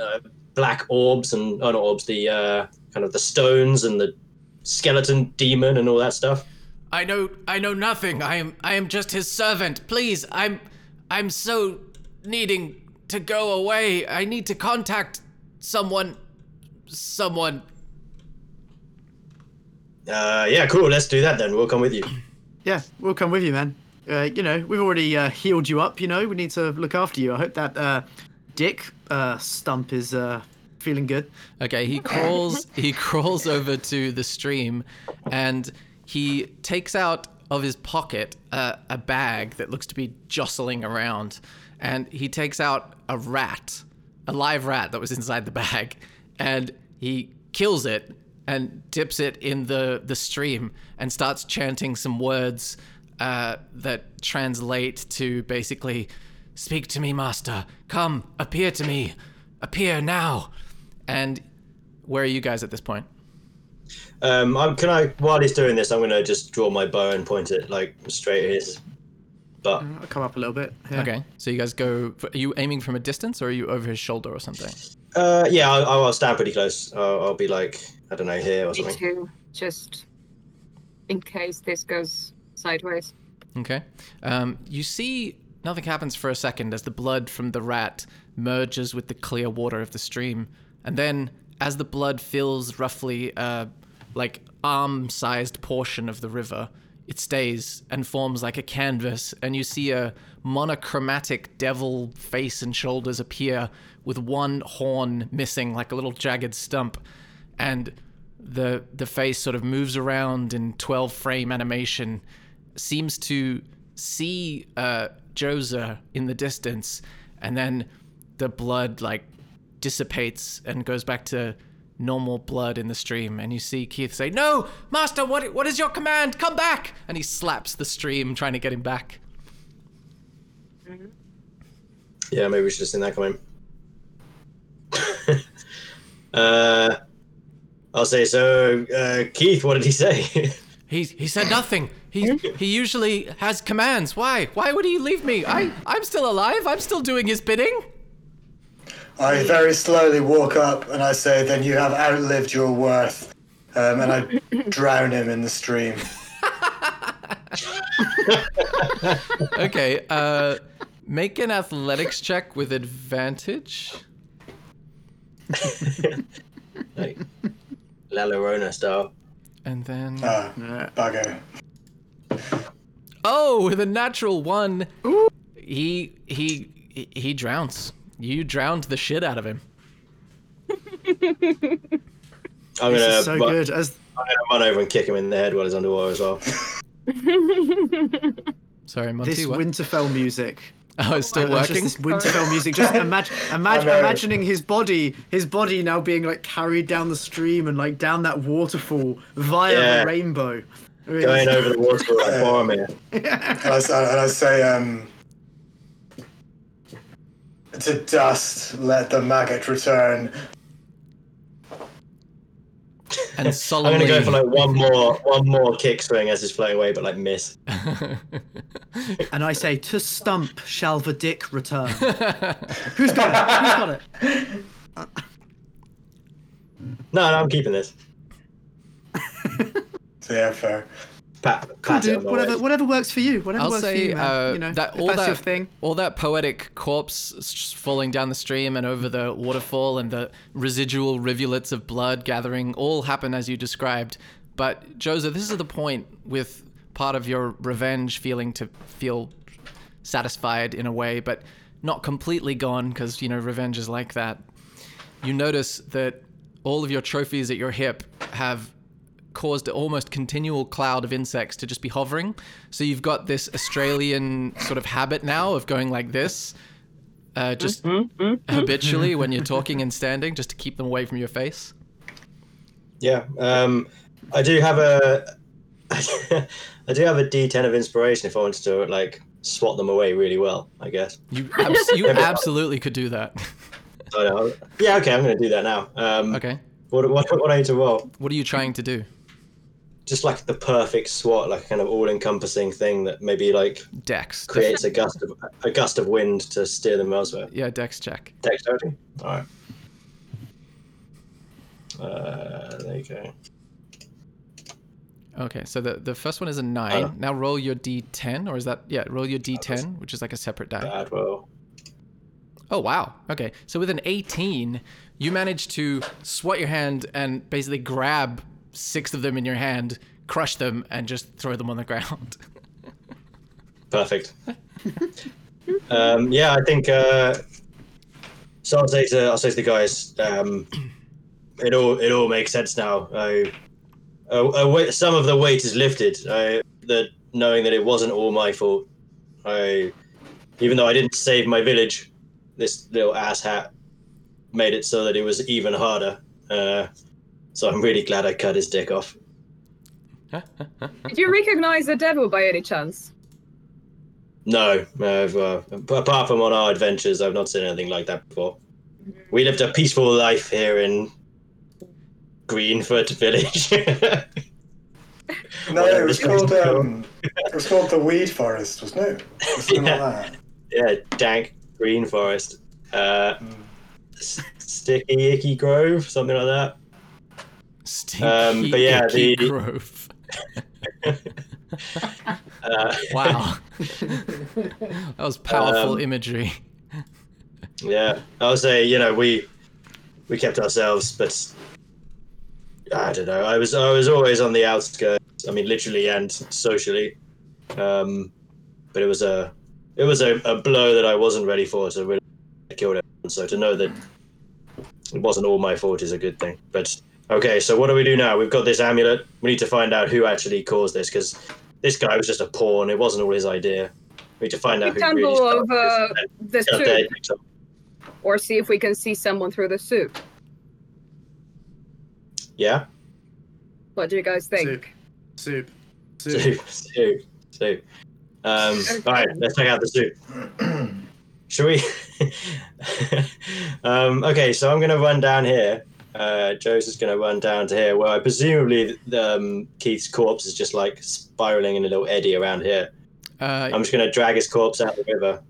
uh, black orbs and oh, not orbs, the uh, kind of the stones and the skeleton demon and all that stuff. I know I know nothing. I am I am just his servant. Please, I'm I'm so needing to go away. I need to contact someone someone. Uh, yeah, cool. Let's do that then. We'll come with you. Yeah, we'll come with you, man. Uh, you know, we've already uh, healed you up. You know, we need to look after you. I hope that uh, Dick uh, Stump is uh, feeling good. Okay, he crawls he crawls over to the stream and he takes out of his pocket a, a bag that looks to be jostling around and he takes out a rat, a live rat that was inside the bag and he kills it and dips it in the the stream and starts chanting some words uh, that translate to basically speak to me master. Come appear to me. Appear now. And where are you guys at this point Um, I'm, can I, while he's doing this, I'm going to just draw my bow and point it like straight at his butt. I'll come up a little bit. Yeah. okay so you guys go are you aiming from a distance or are you over his shoulder or something Uh, yeah, I'll, I'll stand pretty close. I'll, I'll be like, I don't know, here or something. Me something. too. Just in case this goes sideways. Okay. Um, you see nothing happens for a second as the blood from the rat merges with the clear water of the stream, and then as the blood fills roughly a like arm-sized portion of the river, it stays and forms like a canvas, and you see a monochromatic devil face and shoulders appear with one horn missing, like a little jagged stump, and the the face sort of moves around in 12 frame animation seems to see uh, Joza in the distance, and then the blood like dissipates and goes back to normal blood in the stream. And you see Keith say, "No, Master, what what is your command? Come back!" And he slaps the stream, trying to get him back. Yeah, maybe we should have seen that coming. uh, I'll say so. Uh, Keith, what did he say? He he said nothing. He he usually has commands. Why? Why would he leave me? I I'm still alive. I'm still doing his bidding. I very slowly walk up and I say, "Then you have outlived your worth," um, and I drown him in the stream. Okay. Uh, make an athletics check with advantage. like, La Llorona style. And then Ah, Yeah. bugger. oh, with a natural one, he he he- he drowns. You drowned the shit out of him. I'm This gonna, is so ru- good. As I'm gonna run over and kick him in the head while he's underwater as well. Sorry, Monty. this what? Winterfell music. oh, it's still There's working. Just this Winterfell music. Just imagine, imagine, imagining his body, his body now being like carried down the stream and like down that waterfall via Yeah. the rainbow. Going over the waterfall like Boromir. And I, s- and I say, um, to dust, let the maggot return. and solemnly, I'm gonna go for like one more, one more kick swing as he's floating away, but like miss. And I say, to stump shall the dick return. Who's got it? Who's got it? No, no, I'm keeping this. So yeah, fair. Pat, Cool, dude. Whatever, whatever works for you. Whatever I'll works for say you, man. uh, you know, that all that's that your thing. all that poetic corpse falling down the stream and over the waterfall and the residual rivulets of blood gathering all happen as you described. But Joseph, this is the point with part of your revenge feeling to feel satisfied in a way, but not completely gone because you know revenge is like that. You notice that all of your trophies at your hip have caused an almost continual cloud of insects to just be hovering. So you've got this Australian sort of habit now of going like this, uh, just habitually when you're talking and standing, just to keep them away from your face. Yeah. Um, I do have a, I do have a D10 of inspiration if I wanted to like swat them away really well. I guess. You abs- you absolutely could do that. I know. Yeah. Okay. I'm gonna do that now. Um, okay. What, what, what I need to roll? What are you trying to do? Just like the perfect SWAT, like a kind of all-encompassing thing that maybe like Dex. creates a gust of a gust of wind to steer them elsewhere. Yeah, Dex check. Dex dexterity. All right. Uh, there you go. Okay, so the, the first one is a nine. Uh. now roll your d10, or is that yeah? Roll your d10, which is like a separate die. Bad roll. Oh wow. Okay, so with an 18, you manage to swat your hand and basically grab six of them in your hand, crush them, and just throw them on the ground. Perfect. um, yeah, I think. Uh, so I'll say to I'll say to the guys, um, it all it all makes sense now. I, a weight, some of the weight is lifted. I, that knowing that it wasn't all my fault. I, even though I didn't save my village, this little ass hat made it so that it was even harder. Uh, so I'm really glad I cut his dick off. Did you recognize the devil by any chance? No, I've, uh, apart from on our adventures, I've not seen anything like that before. We lived a peaceful life here in Greenfoot Village. No, Whatever it was called um, it was called the Weed Forest, wasn't it? Or Something Yeah. like that. yeah, dank green forest. Uh, Mm. sticky icky grove, something like that. Stinky Um, but yeah, the- grove. Uh, Wow. that was powerful Um, imagery. yeah, I would say you know we we kept ourselves, but I don't know. I was I was always on the outskirts. I mean, literally and socially. Um, but it was a it was a, a blow that I wasn't ready for. So really killed everyone. So to know that it wasn't all my fault is a good thing. But okay, so what do we do now? We've got this amulet. We need to find out who actually caused this because this guy was just a pawn. It wasn't all his idea. We need to find out who really Example started of uh, this. the and get soup, their dicks up. or see if we can see someone through the soup. Yeah. What do you guys think? Soup. Soup. Soup. Soup, soup, soup. Um, all right, let's check out the soup. Should we? um, okay, so I'm gonna run down here. Uh, Joe's just gonna run down to here, where I presumably um, Keith's corpse is just like spiraling in a little eddy around here. Uh, I'm just gonna drag his corpse out of the river.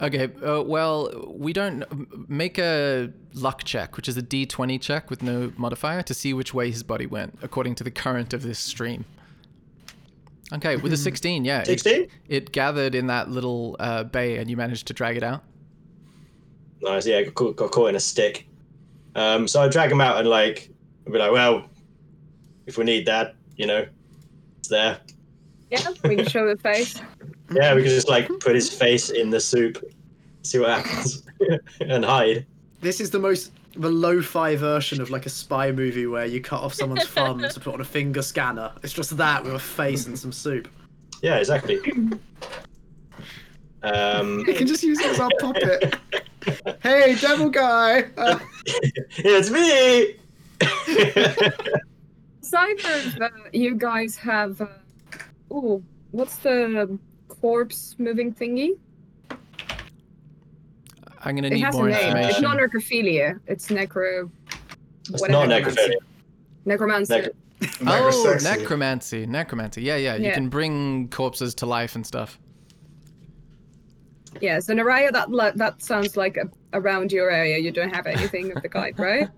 Okay, uh, well, we don't make a luck check, which is a d20 check with no modifier to see which way his body went according to the current of this stream. Okay, with a 16, yeah. 16? It, gathered in that little uh, bay and you managed to drag it out. Nice. Yeah, got, got caught in a stick. Um, so I drag him out and like, I'll be like, well, if we need that, you know, it's there. Yeah, we can show the face. Yeah, we can just like put his face in the soup, see what happens, and hide. This is the most the lo-fi version of like a spy movie where you cut off someone's thumb to put on a finger scanner. It's just that with a face and some soup. Yeah, exactly. Um, You can just use it as our puppet. Hey, devil guy. Uh, it's me. Aside from uh, you guys have, uh, oh, what's the corpse moving thingy? I'm gonna It need has a more name. It's information. not necrophilia. It's necro. it's whatever. not necrophilia. Necromancer. Necro- oh, necromancy, necromancy. Yeah, yeah. You can bring corpses to life and stuff. Yeah, so Naraya, that li- that sounds like a, around your area. You don't have anything of the kind, right?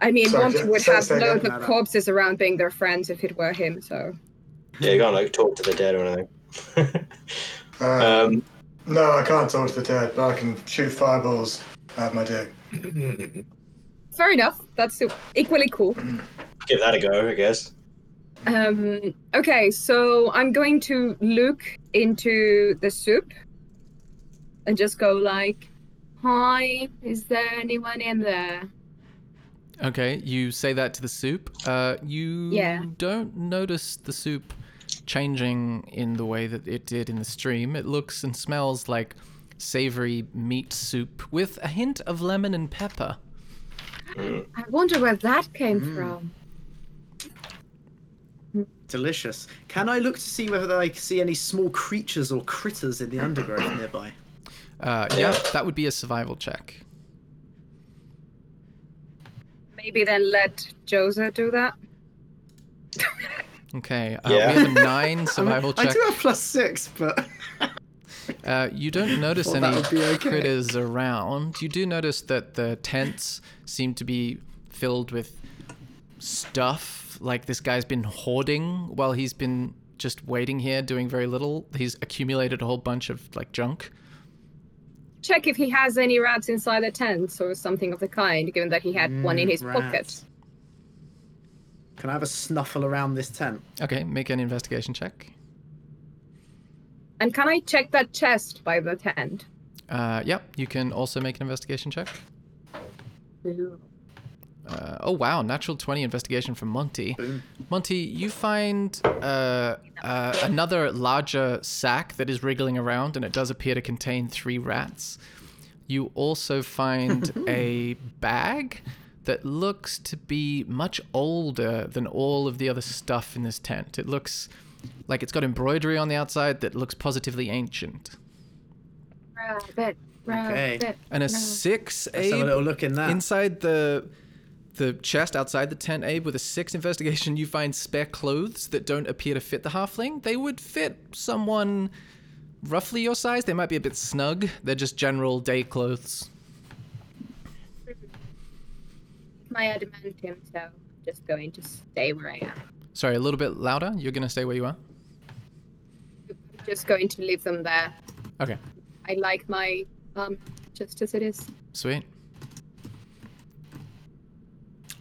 I mean, Sorry, Monty just- would say- have say loads again. of corpses around being their friends if it were him. So yeah, you can't like talk to the dead or anything. Uh, um, no, I can't talk to the dead, but I can shoot fireballs out my dick. fair enough. That's equally cool. give that a go, I guess. Um, okay, so I'm going to look into the soup and just go like, "Hi, is there anyone in there?" Okay, you say that to the soup. Uh, you Yeah. don't notice the soup changing in the way that it did in the stream. It looks and smells like savory meat soup with a hint of lemon and pepper. I wonder where that came from. Delicious. Can I look to see whether I see any small creatures or critters in the undergrowth nearby? Uh, yeah, that would be a survival check. Maybe then let Josa do that. Okay. Uh, Yeah. We have a nine survival I check. do have plus six, but Uh, you don't notice Thought that any would be okay. critters around. You do notice that the tents seem to be filled with stuff. Like this guy's been hoarding while he's been just waiting here, doing very little. He's accumulated a whole bunch of like junk. Check if he has any rats inside the tents or something of the kind, given that he had one in his pocket. Mm. Can I have a snuffle around this tent? Okay, make an investigation check. And can I check that chest by the tent? Uh, yep, you can also make an investigation check. Uh, oh wow, natural 20 investigation from Monty. Boom. Monty, you find uh, uh, another larger sack that is wriggling around, and it does appear to contain three rats. You also find a bag that looks to be much older than all of the other stuff in this tent. It looks like it's got embroidery on the outside that looks positively ancient. Rabbit, Okay. And a six, Let's a Abe, little look in that. inside the the chest outside the tent, Abe, with a six investigation, you find spare clothes that don't appear to fit the halfling. They would fit someone roughly your size. They might be a bit snug. They're just general day clothes. My adamantium, so I'm just going to stay where I am. Sorry, a little bit louder. You're gonna stay where you are. I'm just going to leave them there. Okay, I like my um just as it is. sweet.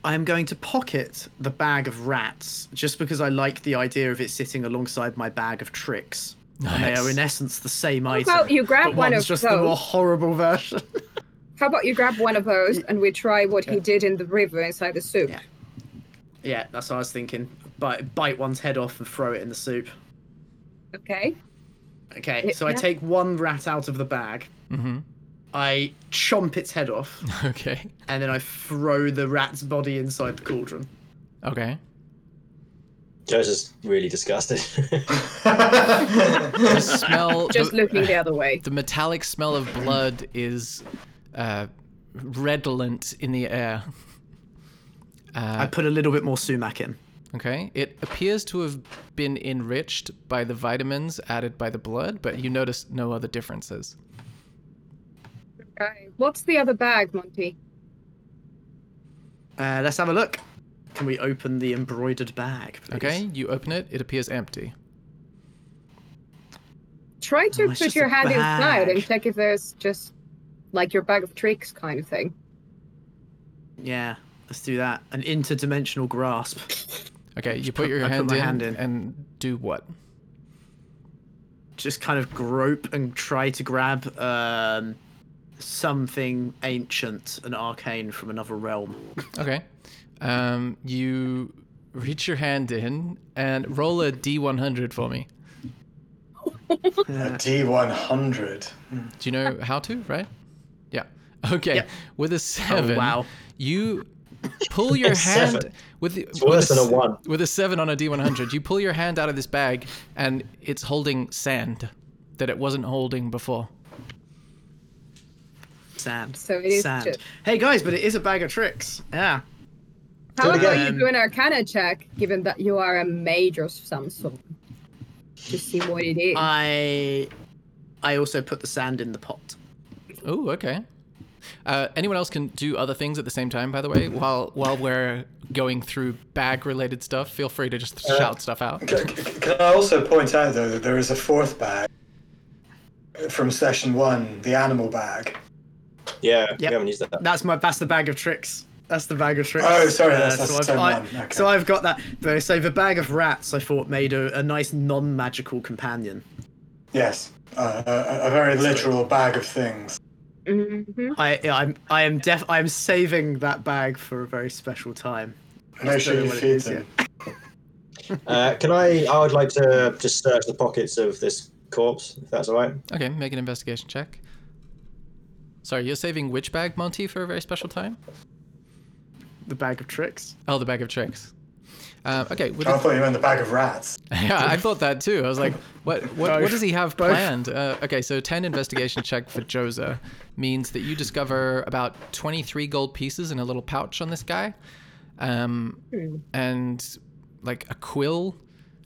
I'm going to pocket the bag of rats just because I like the idea of it sitting alongside my bag of tricks. And they are in essence the same How item. about you grab but one one's of just the more those? horrible version. How about you grab one of those and we try what he did in the river inside the soup? Yeah. yeah, that's what I was thinking. Bite, bite one's head off and throw it in the soup. Okay. Okay, Yeah, so I take one rat out of the bag. Mm-hmm. I chomp its head off, Okay. and then I throw the rat's body inside the cauldron. Okay. Joseph's really disgusted. The smell. Just the, looking the other way. the metallic smell of blood is uh, redolent in the air. I put a little bit more sumac in. Okay. It appears to have been enriched by the vitamins added by the blood, but you notice no other differences. Okay. What's the other bag, Monty? Uh, let's have a look. Can we open the embroidered bag? Please? Okay. You open it, it appears empty. Try to Oh, put your a hand inside and check if there's just like your bag of tricks kind of thing. Yeah, let's do that. An interdimensional grasp. Okay. You put your I put hand, my in hand in. and do what? Just kind of grope and try to grab um, something ancient and arcane from another realm. Okay. Um, you reach your hand in and roll a d100 for me. A D100. Do you know how to, right? Yeah. Okay. Yep. With a seven, wow. you pull your hand seven. with the, It's with worse than a s- one. With a seven on a D100, you pull your hand out of this bag, and it's holding sand that it wasn't holding before. Sand. So it is Sand. just- Hey guys, but it is a bag of tricks. Yeah. How Do about again. you do an arcana check, given that you are a mage of some sort? To see what it is. I I also put the sand in the pot. Oh, okay. Uh, anyone else can do other things at the same time, by the way. While while we're going through bag-related stuff, feel free to just Uh, shout stuff out. C- c- Can I also point out though that there is a fourth bag from session one, the animal bag. Yeah, Yep. we haven't used that. That's my that's the bag of tricks. That's the bag of tricks. Oh, sorry, that's- that's so, I've, I- okay. so I've got that. So the bag of rats, I thought, made a, a nice non-magical companion. Yes, uh, a, a very literal bag of things. Mhm. I I'm I am def I am saving that bag for a very special time. Make sure you know it feed them. Uh, can I? I would like to just search the pockets of this corpse, if that's all right. Okay, make an investigation check. Sorry, you're saving which bag, Monty, for a very special time? The bag of tricks. Oh, the bag of tricks. Um, okay, with I a, thought you meant the bag of rats. yeah, I thought that too. I was like, what what, Both. what does he have Both. planned? Uh, okay, so 10 investigation check for Joza means that you discover about 23 gold pieces in a little pouch on this guy. Um, and like a quill,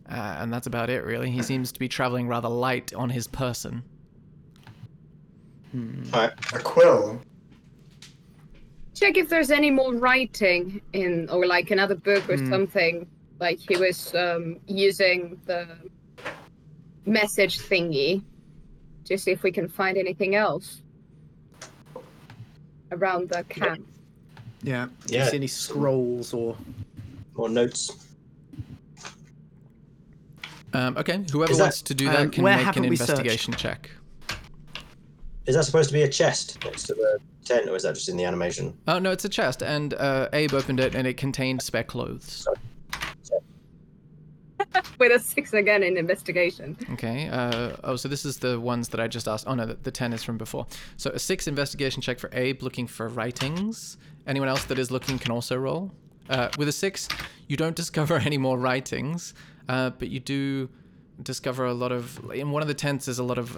uh, and that's about it really. He seems to be traveling rather light on his person. Alright. A quill. Check if there's any more writing in, or like another book or something. Like he was um, using the message thingy to see if we can find anything else around the camp. Yeah. Do Yeah. you see any scrolls or? More notes. Um, okay, whoever that- wants to do that um, can make an haven't searched? investigation check. Is that supposed to be a chest next to the tent, or is that just in the animation? Oh no, it's a chest, and uh, Abe opened it, and it contained spare clothes. With a six again in investigation. Okay. Uh, oh, so this is the ones that I just asked. Oh no, the, the ten is from before. So a six investigation check for Abe, looking for writings. Anyone else that is looking can also roll. Uh, with a six, you don't discover any more writings, uh, but you do discover a lot of. In one of the tents, there's a lot of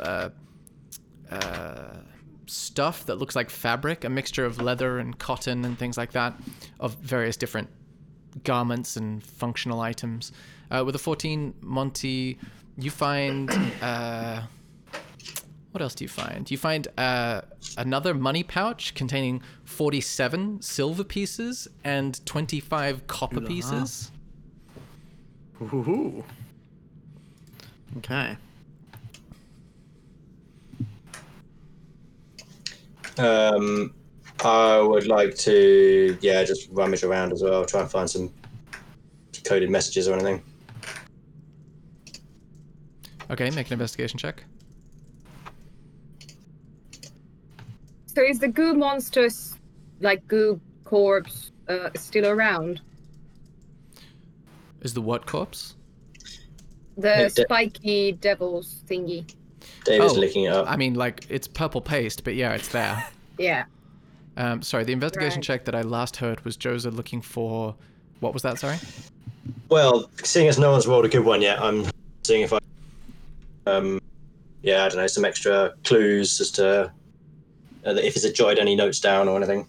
uh, stuff that looks like fabric, a mixture of leather and cotton and things like that, of various different garments and functional items. Uh, with a 14, Monty, you find. Uh, what else do you find? You find uh, another money pouch containing 47 silver pieces and 25 copper pieces. Ooh. Okay. Um, I would like to, yeah, just rummage around as well, try and find some coded messages or anything. Okay, make an investigation check. So is the goo monsters, like goo corpse, uh, still around? Is the what corpse? The Yeah, de- spiky devils thingy. David's Oh, licking it up. I mean, like, it's purple paste, but yeah, it's there. Yeah. Um, sorry, the investigation Right. check that I last heard was Joza looking for. What was that, sorry? Well, seeing as no one's rolled a good one yet, I'm seeing if I, um, yeah, I don't know, some extra clues as to uh, if he's jotted any notes down or anything.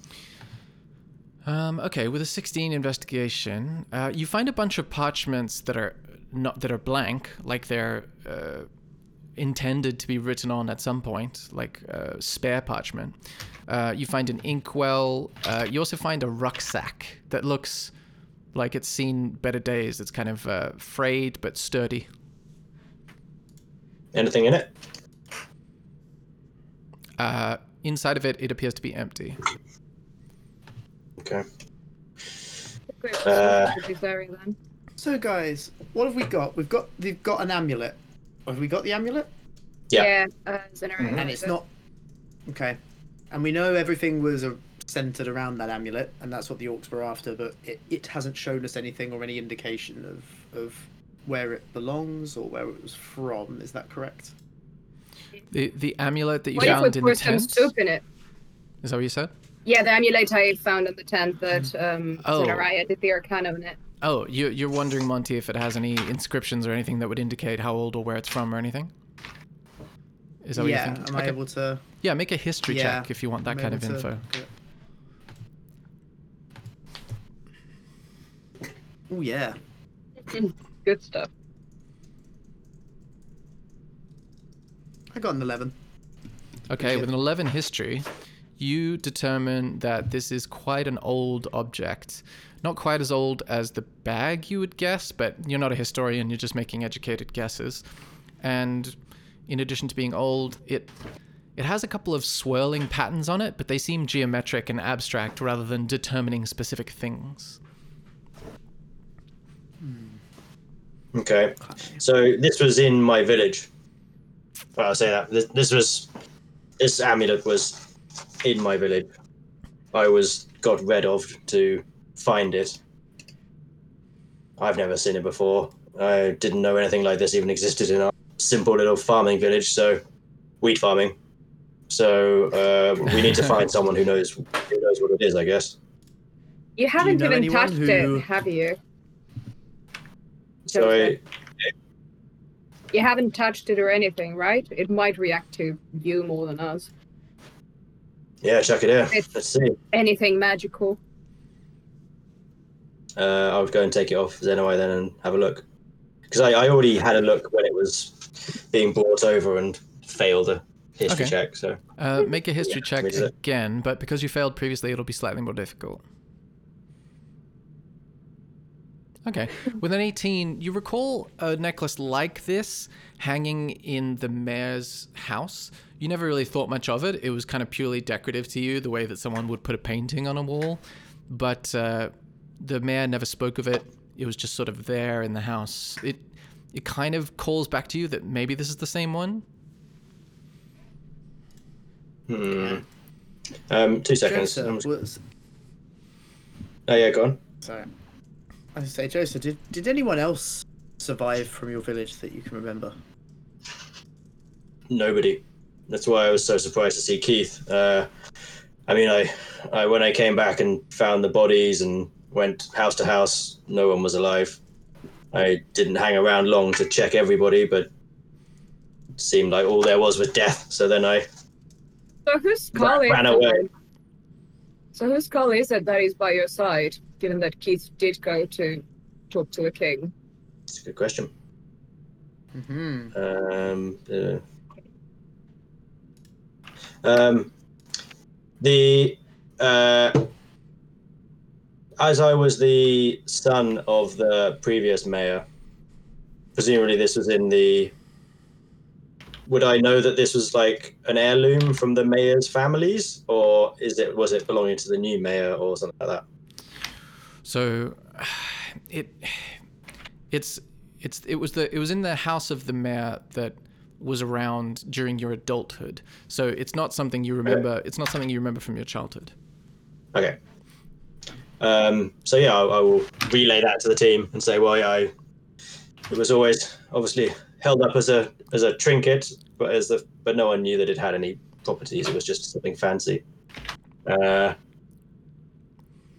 Um, okay, with a 16 investigation, uh, you find a bunch of parchments that are not that are blank, like they're uh, intended to be written on at some point, like uh, spare parchment. Uh, you find an inkwell. Uh, you also find a rucksack that looks like it's seen better days. It's kind of uh, frayed but sturdy. Anything in it? Uh, inside of it, it appears to be empty. Okay. Uh, Should be very then. So guys, what have we got? We've got they've got an amulet. Have we got the amulet? Yeah. uh, Zenara And it's not okay. And we know everything was uh, centered around that amulet, and that's what the orcs were after. But it, it hasn't shown us anything or any indication of of where it belongs or where it was from. Is that correct? The the amulet that you What if we found in the tent. soup in it? Is that what you said? Yeah, the amulet I found in the tent that um, Oh. Zenaraya did the arcana in it. Oh, you, you're wondering, Monty, if it has any inscriptions or anything that would indicate how old or where it's from or anything? Is that what yeah. you think? Am I Okay. able to? Yeah, make a history Yeah, check if you want that am kind of able info. Oh yeah. Good stuff. I got an eleven. Okay, with an 11 history, you determine that this is quite an old object. Not quite as old as the bag you would guess, but you're not a historian, you're just making educated guesses. And in addition to being old, it it has a couple of swirling patterns on it, but they seem geometric and abstract rather than determining specific things. Hmm. Okay. So this was in my village. Well, I'll say that. This, this was. This amulet was in my village. I was got rid of to find it. I've never seen it before. I didn't know anything like this even existed in our simple little farming village, so wheat farming. So uh, we need to find someone who knows who knows what it is, I guess. You haven't know even touched who- it, have you? Sorry. You haven't touched it or anything, right? It might react to you more than us. Yeah, chuck it here. It's- Let's see. Anything magical. Uh, I would go and take it off Zenoi then and have a look. Because I, I already had a look when it was being brought over and failed a history Okay. check. So Uh, make a history check again, but because you failed previously, it'll be slightly more difficult. Okay. With an 18, you recall a necklace like this hanging in the mayor's house. You never really thought much of it. It was kind of purely decorative to you, the way that someone would put a painting on a wall. But uh, the mayor never spoke of it. It was just sort of there in the house. It it kind of calls back to you that maybe this is the same one. hmm. um, two seconds. Joseph, was, Oh yeah, go on. sorry. I was say, Joseph, did, did anyone else survive from your village that you can remember? Nobody. That's why I was so surprised to see Keith. Uh, I mean, I, I when I came back and found the bodies and went house to house, no one was alive. I didn't hang around long to check everybody, but it seemed like all there was was death. So then I So whose skull ran it away. So whose skull is it that is by your side, given that Keith did go to talk to the king? It's a good question. Mm-hmm. Um, uh, um, the uh, as I was the son of the previous mayor, presumably this was in the. Would I know that this was like an heirloom from the mayor's families, or is it was it belonging to the new mayor or something like that? So it it's it's it was the it was in the house of the mayor that was around during your adulthood. So it's not something you remember. It's not something you remember from your childhood. Okay. Um, so yeah, I, I will relay that to the team and say, well, yeah, I, it was always obviously held up as a as a trinket, but as the but no one knew that it had any properties. It was just something fancy. Uh,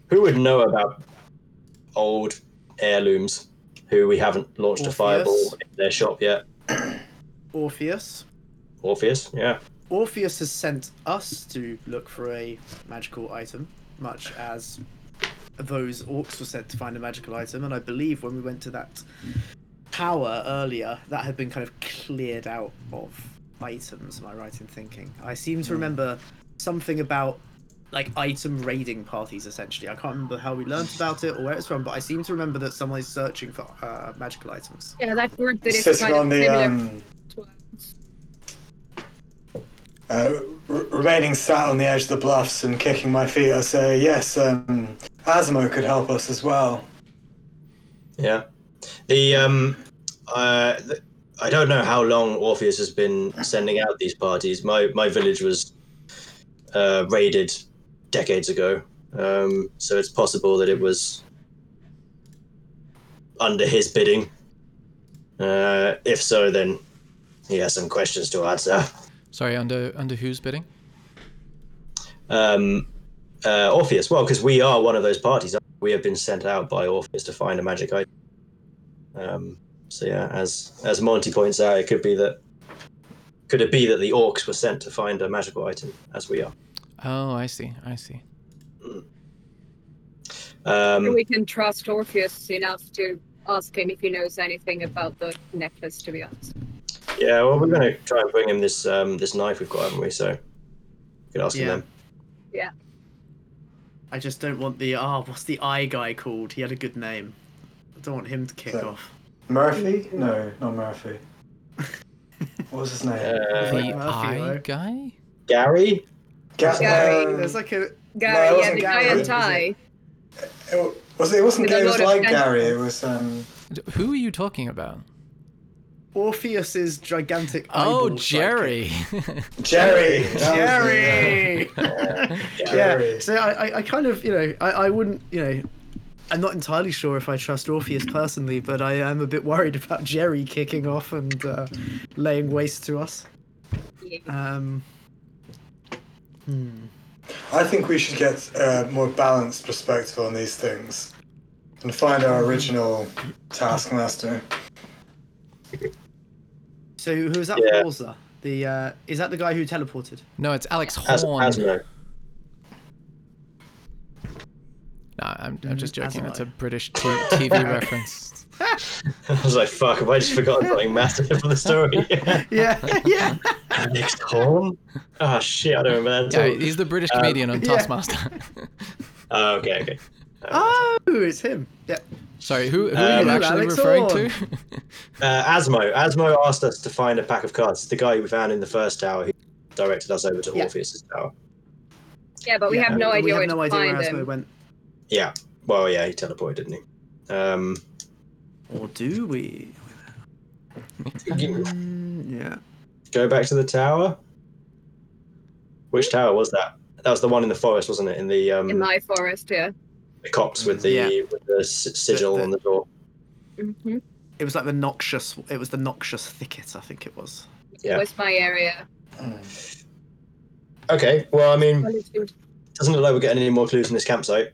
who would know about old heirlooms who we haven't launched a fireball in their shop yet? Orpheus. Orpheus, yeah. Orpheus has sent us to look for a magical item, much as those orcs were sent to find a magical item. And I believe when we went to that tower earlier, that had been kind of cleared out of items. Am I right in thinking? I seem to remember something about like item raiding parties. Essentially, I can't remember how we learnt about it or where it's from, but I seem to remember that someone is searching for uh, magical items. Yeah, that word that is Sitting kind of on the similar um, uh, r- remaining sat on the edge of the bluffs and kicking my feet, I say, yes, um, Asmo could help us as well. Yeah. The um uh th- I don't know how long Orpheus has been sending out these parties. My my village was uh raided decades ago. Um so it's possible that it was under his bidding. Uh if so then he has some questions to answer. Sorry, under under whose bidding? Um uh Orpheus, well, because we are one of those parties. We have been sent out by Orpheus to find a magic item. Um, so yeah, as as Monty points out, it could be that could it be that the orcs were sent to find a magical item, as we are. Oh, I see. I see. Um, we can trust Orpheus enough to ask him if he knows anything about the necklace, to be honest. yeah, well, we're going to try and bring him this um, this knife we've got, haven't we? So we could ask Yeah. him then. I just don't want the ah, what's the eye guy called? He had a good name. I don't want him to kick So- off. Murphy? No, not Murphy. What was his name? Uh, The Murphy, eye right? guy. Gary, Ga- Gary. um, There's like a Gary, it yeah, wasn't the Gary, and was tie. it, was, it wasn't With a it was like. Gary. It was um, Who are you talking about? Orpheus's gigantic. Oh, eyeball Jerry. Jerry. That Jerry. yeah. yeah. So I, I, I kind of, you know, I, I wouldn't, you know, I'm not entirely sure if I trust Orpheus personally, but I am a bit worried about Jerry kicking off and uh, laying waste to us. Um, hmm. I think we should get a more balanced perspective on these things. and find our original taskmaster. So who is that? Yeah. Forza? The uh, is that the guy who teleported? No, it's Alex As, Horne. Asmo. No, I'm, I'm just Mm, joking. Asmo. That's a British t- TV reference. I was like, fuck, have I just forgotten something massive from the story? Yeah, yeah. Alex Horne? Oh shit, I don't remember that Yeah, all. he's the British Um, comedian on yeah. Taskmaster. Oh, okay, okay. Oh, it's him. Yeah. Sorry, who, who Um, are you actually Alex referring Horne. to? Uh, Asmo. Asmo asked us to find a pack of cards. The guy we found in the first tower who directed us over to Yeah. Orpheus's tower. Yeah, but we Yeah, have no idea we where have no to idea find where him. Asmo went. Yeah. Well, yeah, he teleported, didn't he? Um, Or do we? Mm, yeah. go back to the tower. Which tower was that? That was the one in the forest, wasn't it? In the um, In my forest, yeah. The copse with the Yeah. with the s- sigil The- the- on the door. hmm It was like the noxious. It was the noxious thicket. I think it was. Yeah. It was my area. Okay. Well, I mean, doesn't look like we're getting any more clues from this campsite.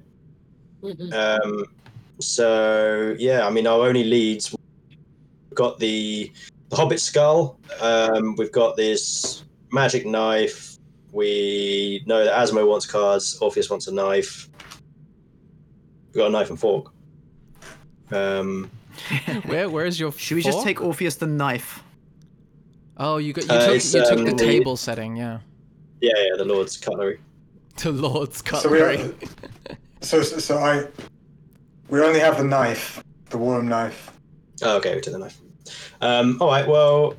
Um, so yeah, I mean, our only leads. We've got the, the Hobbit skull. Um, we've got this magic knife. We know that Asmo wants cards. Orpheus wants a knife. We've got a knife and fork. Um, Where where is your? Should we just fork? take Orpheus the knife? Oh, you got you Uh, took it's, you took um, the the- table setting, yeah. yeah, yeah, the Lord's cutlery. To Lord's cutlery. So we cutlery. are, so, so so I we only have the knife, the worm knife. Oh, okay, we took the knife. Um, all right, well,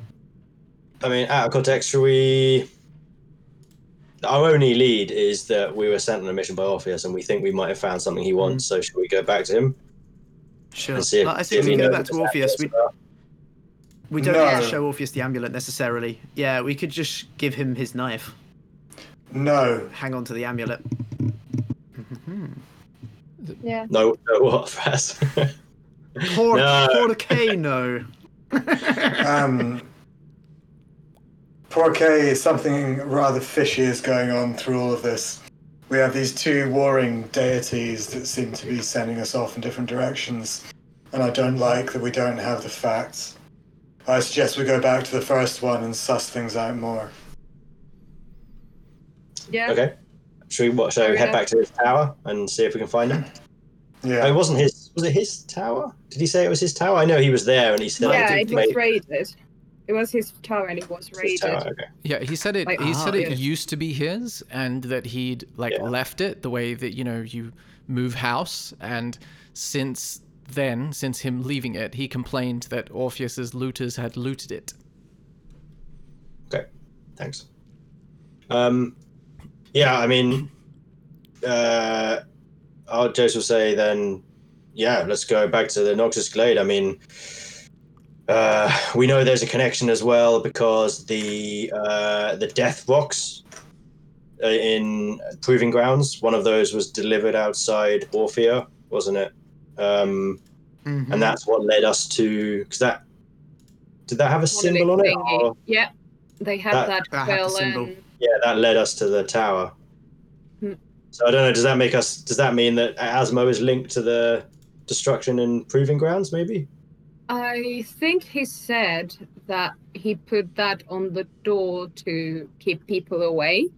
I mean, out of context, should we? Our only lead is that we were sent on a mission by Orpheus, and we think we might have found something he wants. So, should we go back to him Sure. see if, I see if think we go back to Orpheus. We, we don't No. need to show Orpheus the amulet necessarily. Yeah, we could just give him his knife. No, Hang on to the amulet. Yeah. No, no, what, Faz? Poor, No. poor Kay, no. um, poor Kay, something rather fishy is going on through all of this. We have these two warring deities that seem to be sending us off in different directions, and I don't like that we don't have the facts. I suggest we go back to the first one and suss things out more. Yeah. okay. Should we what? Shall we Fair head back to his tower and see if we can find him? Yeah. Oh, it wasn't his. Was it his tower? Did he say it was his tower? I know he was there, and he said, Yeah, I it did was mate, raided. It was his tower and it was it's raided. tower. Okay. Yeah, he said it. Like, he ah, said it yeah. used to be his, and that he'd like Yeah. left it the way that you know you move house. And since then, since him leaving it, he complained that Orpheus's looters had looted it. Okay, thanks. Um, yeah, I mean, uh, I'll just will say then, yeah, let's go back to the Noxious Glade. I mean, uh, we know there's a connection as well because the uh, the Death Rocks uh, in Proving Grounds, one of those was delivered outside Orphea, wasn't it? Um, Mhm. and that's what led us to because that did that have a symbol on it? Or? Yeah. They had That- that, I have the symbol. Yeah, that led us to the tower. Hmm. So I don't know. Does that make us? Does that mean that Asmo is linked to the destruction in proving grounds? Maybe. I think he said that he put that on the door to keep people away.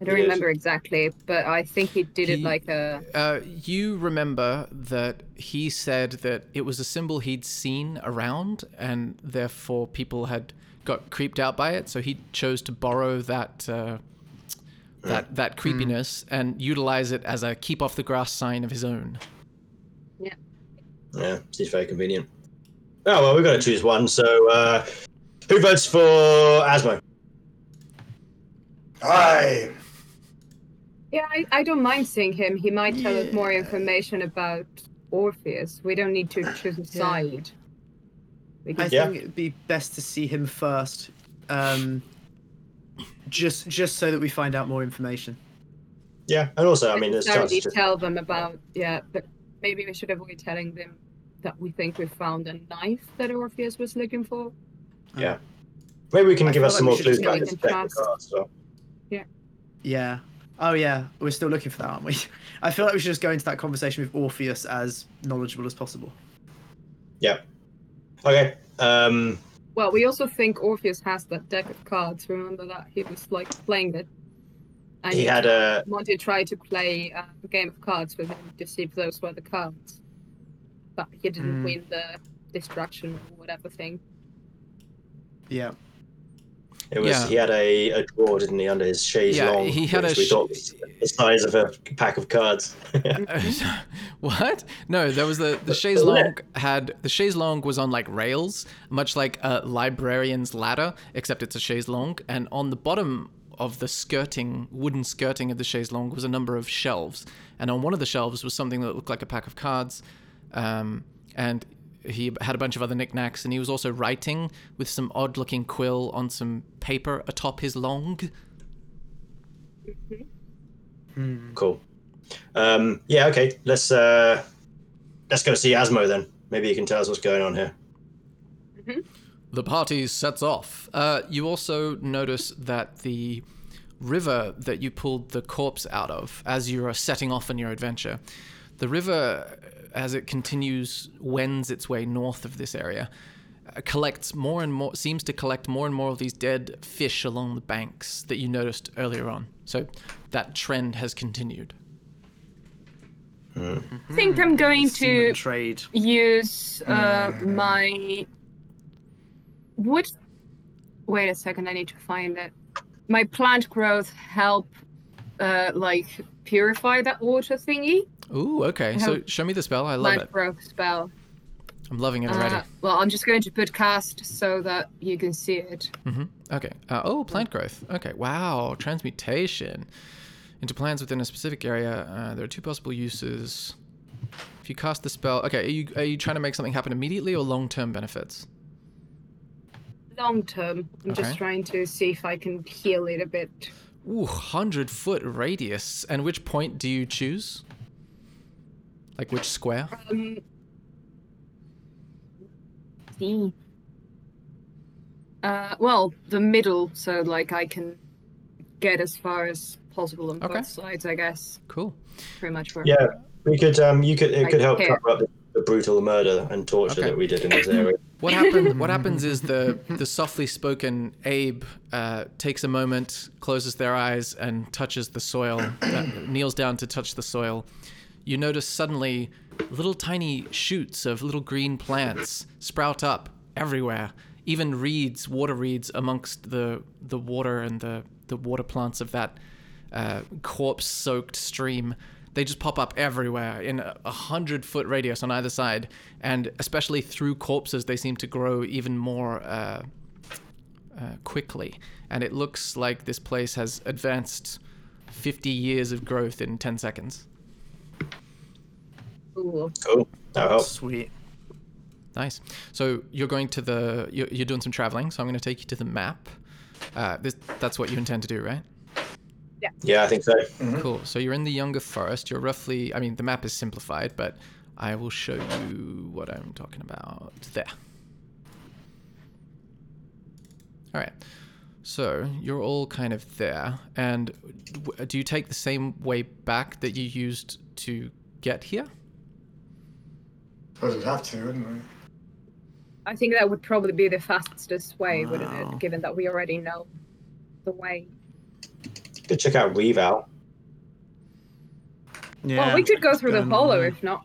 I don't Yes. remember exactly, but I think he did it like a Uh, you remember that he said that it was a symbol he'd seen around, and therefore people had got creeped out by it. So he chose to borrow that uh, that that creepiness and utilize it as a keep off the grass sign of his own. Yeah. Yeah, seems very convenient. Oh well, we've got to choose one. So uh, who votes for Asmo? Aye. Yeah, I, I don't mind seeing him. He might tell us more information about Orpheus. We don't need to choose a Yeah. side. We I can Yeah. think it'd be best to see him first, um, just just so that we find out more information. Yeah, and also I mean, there's necessarily to- tell them about yeah, but maybe we should avoid telling them that we think we found a knife that Orpheus was looking for. Yeah. Maybe we can I give us some we more clues about this and deck of cards. So. Yeah, Yeah. Oh yeah, we're still looking for that, aren't we? I feel like we should just go into that conversation with Orpheus as knowledgeable as possible. Yeah. Okay. Um, Well, we also think Orpheus has that deck of cards. Remember that he was like playing it. And he had a wanted to try to play uh, a game of cards with him to see if those were the cards. But he didn't Mm. win the destruction or whatever thing. Yeah. it was Yeah. he had a, a drawer, didn't he, under his chaise Yeah, long, he had a we sh- thought was the size of a pack of cards. what? No, there was the the chaise longue had the chaise longue was on like rails, much like a librarian's ladder, except it's a chaise longue, and on the bottom of the skirting, wooden skirting of the chaise longue was a number of shelves, and on one of the shelves was something that looked like a pack of cards, um, and he had a bunch of other knickknacks, and he was also writing with some odd-looking quill on some paper atop his longue. cool. Um, yeah. Okay. Let's uh, let's go see Asmo then. Maybe you can tell us what's going on here. The party sets off. Uh, you also notice that the river that you pulled the corpse out of as you are setting off on your adventure, the river, as it continues, wends its way north of this area, uh, collects more and more, seems to collect more and more of these dead fish along the banks that you noticed earlier on. So that trend has continued. I think I'm going to trade. use uh, my. Would. Wait a second, I need to find it. My plant growth help, uh, like, purify that water thingy. Ooh, okay. So show me the spell. I love it. Plant it. growth spell. I'm loving it already. Uh, well, I'm just going to put cast so that you can see it. hmm Okay. Uh, oh, plant growth. Okay. Wow. Transmutation into plants within a specific area. Uh, there are two possible uses. If you cast the spell, okay. Are you are you trying to make something happen immediately or long term benefits? Long term, I'm Okay. just trying to see if I can heal it a bit. Ooh, hundred foot radius. And which point do you choose? Like which square? Um. See. Uh, well, the middle, so like I can get as far as possible on Okay. both sides, I guess. Cool. Pretty much where. Yeah, we could. Um, you could. It I could help care. cover up the, the brutal murder and torture Okay. that we did in this area. What happens? What happens is the the softly spoken Abe uh, takes a moment, closes their eyes, and touches the soil. Uh, kneels down to touch the soil. You notice suddenly little tiny shoots of little green plants sprout up everywhere. Even reeds, water reeds, amongst the the water and the the water plants of that uh, corpse-soaked stream. They just pop up everywhere in a hundred foot radius on either side, and especially through corpses, they seem to grow even more uh, uh, quickly. And it looks like this place has advanced 50 years of growth in 10 seconds. Cool. Cool. That'll. Sweet. Nice. So you're going to the you're, you're doing some traveling. So I'm going to take you to the map. Uh, this that's what you intend to do, right? Yeah, Yeah, I think so. Cool. So you're in the younger forest. You're roughly, I mean, the map is simplified, but I will show you what I'm talking about there. All right. So you're all kind of there. And w- do you take the same way back that you used to get here? Suppose we'd have to, wouldn't we? I think that would probably be the fastest way, wouldn't it? Given that we already know the way. Could check out Reval. Yeah. well, we could go through the going hollow if not.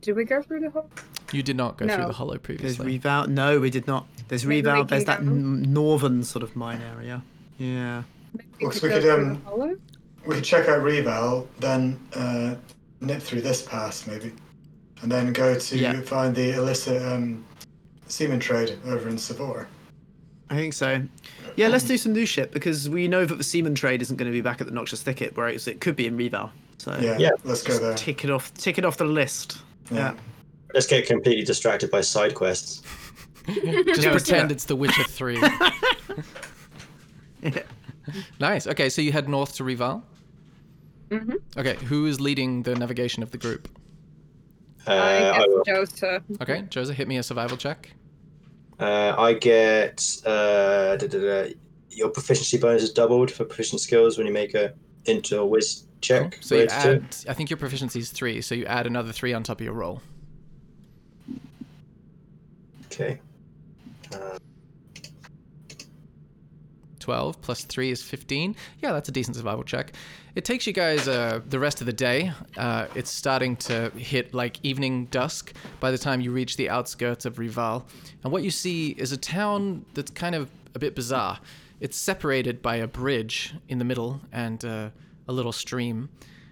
Did we go through the hollow? You did not go through the hollow previously. There's previously. reval. No, we did not. There's Maybe reval. There's that n- northern sort of mine area. Yeah. Maybe Well, could we could, um, the hollow? We check out Reval, then uh, nip through this pass maybe, and then go to Yeah. find the illicit um, semen trade over in Savor. I think so. Yeah, let's do some new shit because we know that the seaman trade isn't going to be back at the Noxious Thicket, whereas it could be in Reval. So Yeah, Yeah. let's go there. tick it off. Tick it off the list. Yeah. Let's get completely distracted by side quests. Just Yeah, pretend yeah. it's The Witcher 3. nice. Okay, so you head north to Rival. Mhm. Okay, who is leading the navigation of the group? Uh, I I, guess will. Joseph. Okay, Joseph, hit me a survival check. Uh, I get uh, da, da, da, your proficiency bonus is doubled for proficient skills when you make a into a whiz check. So you related to add. I think your proficiency is three, so you add another three on top of your roll. Okay. Uh, 12 plus 3 is 15. Yeah, that's a decent survival check. It takes you guys uh, the rest of the day. Uh, it's starting to hit like evening dusk by the time you reach the outskirts of Rival. And what you see is a town that's kind of a bit bizarre. It's separated by a bridge in the middle and uh, a little stream.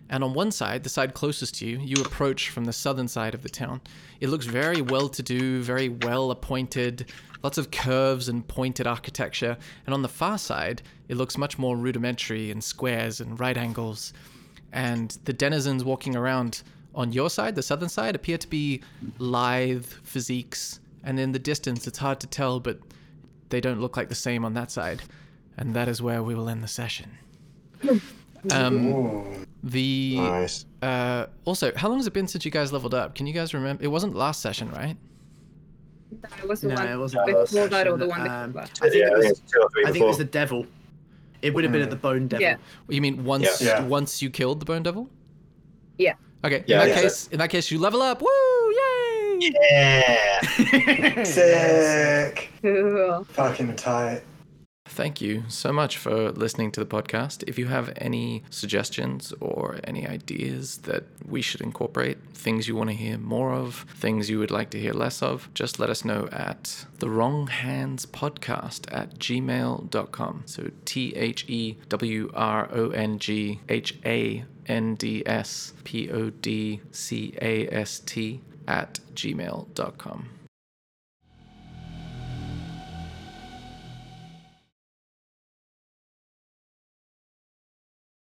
And on one side, the side closest to you, you approach from the southern side of the town. It looks very well to do, very well appointed, lots of curves and pointed architecture. And on the far side, it looks much more rudimentary and squares and right angles. And the denizens walking around on your side, the southern side, appear to be lithe physiques. And in the distance, it's hard to tell, but they don't look like the same on that side. And that is where we will end the session. Um, the nice. uh, also, how long has it been since you guys leveled up? Can you guys remember? It wasn't last session, right? That was the No, one it wasn't before that or the one Um, before. I think yeah, it I think was. it's two or three I think it was the devil. It would have been at the bone devil. Yeah. You mean once Yeah. Yeah. once you killed the Bone Devil? Yeah. Okay. Yeah, in that yeah. case, in that case, you level up. Woo! Yay! Yeah. Sick. Cool. Fucking tight. Thank you so much for listening to the podcast. If you have any suggestions or any ideas that we should incorporate, things you want to hear more of, things you would like to hear less of, just let us know at the wrong hands podcast at gmail.com. So T H E W R O N G H A N D S P O D C A S T at gmail.com.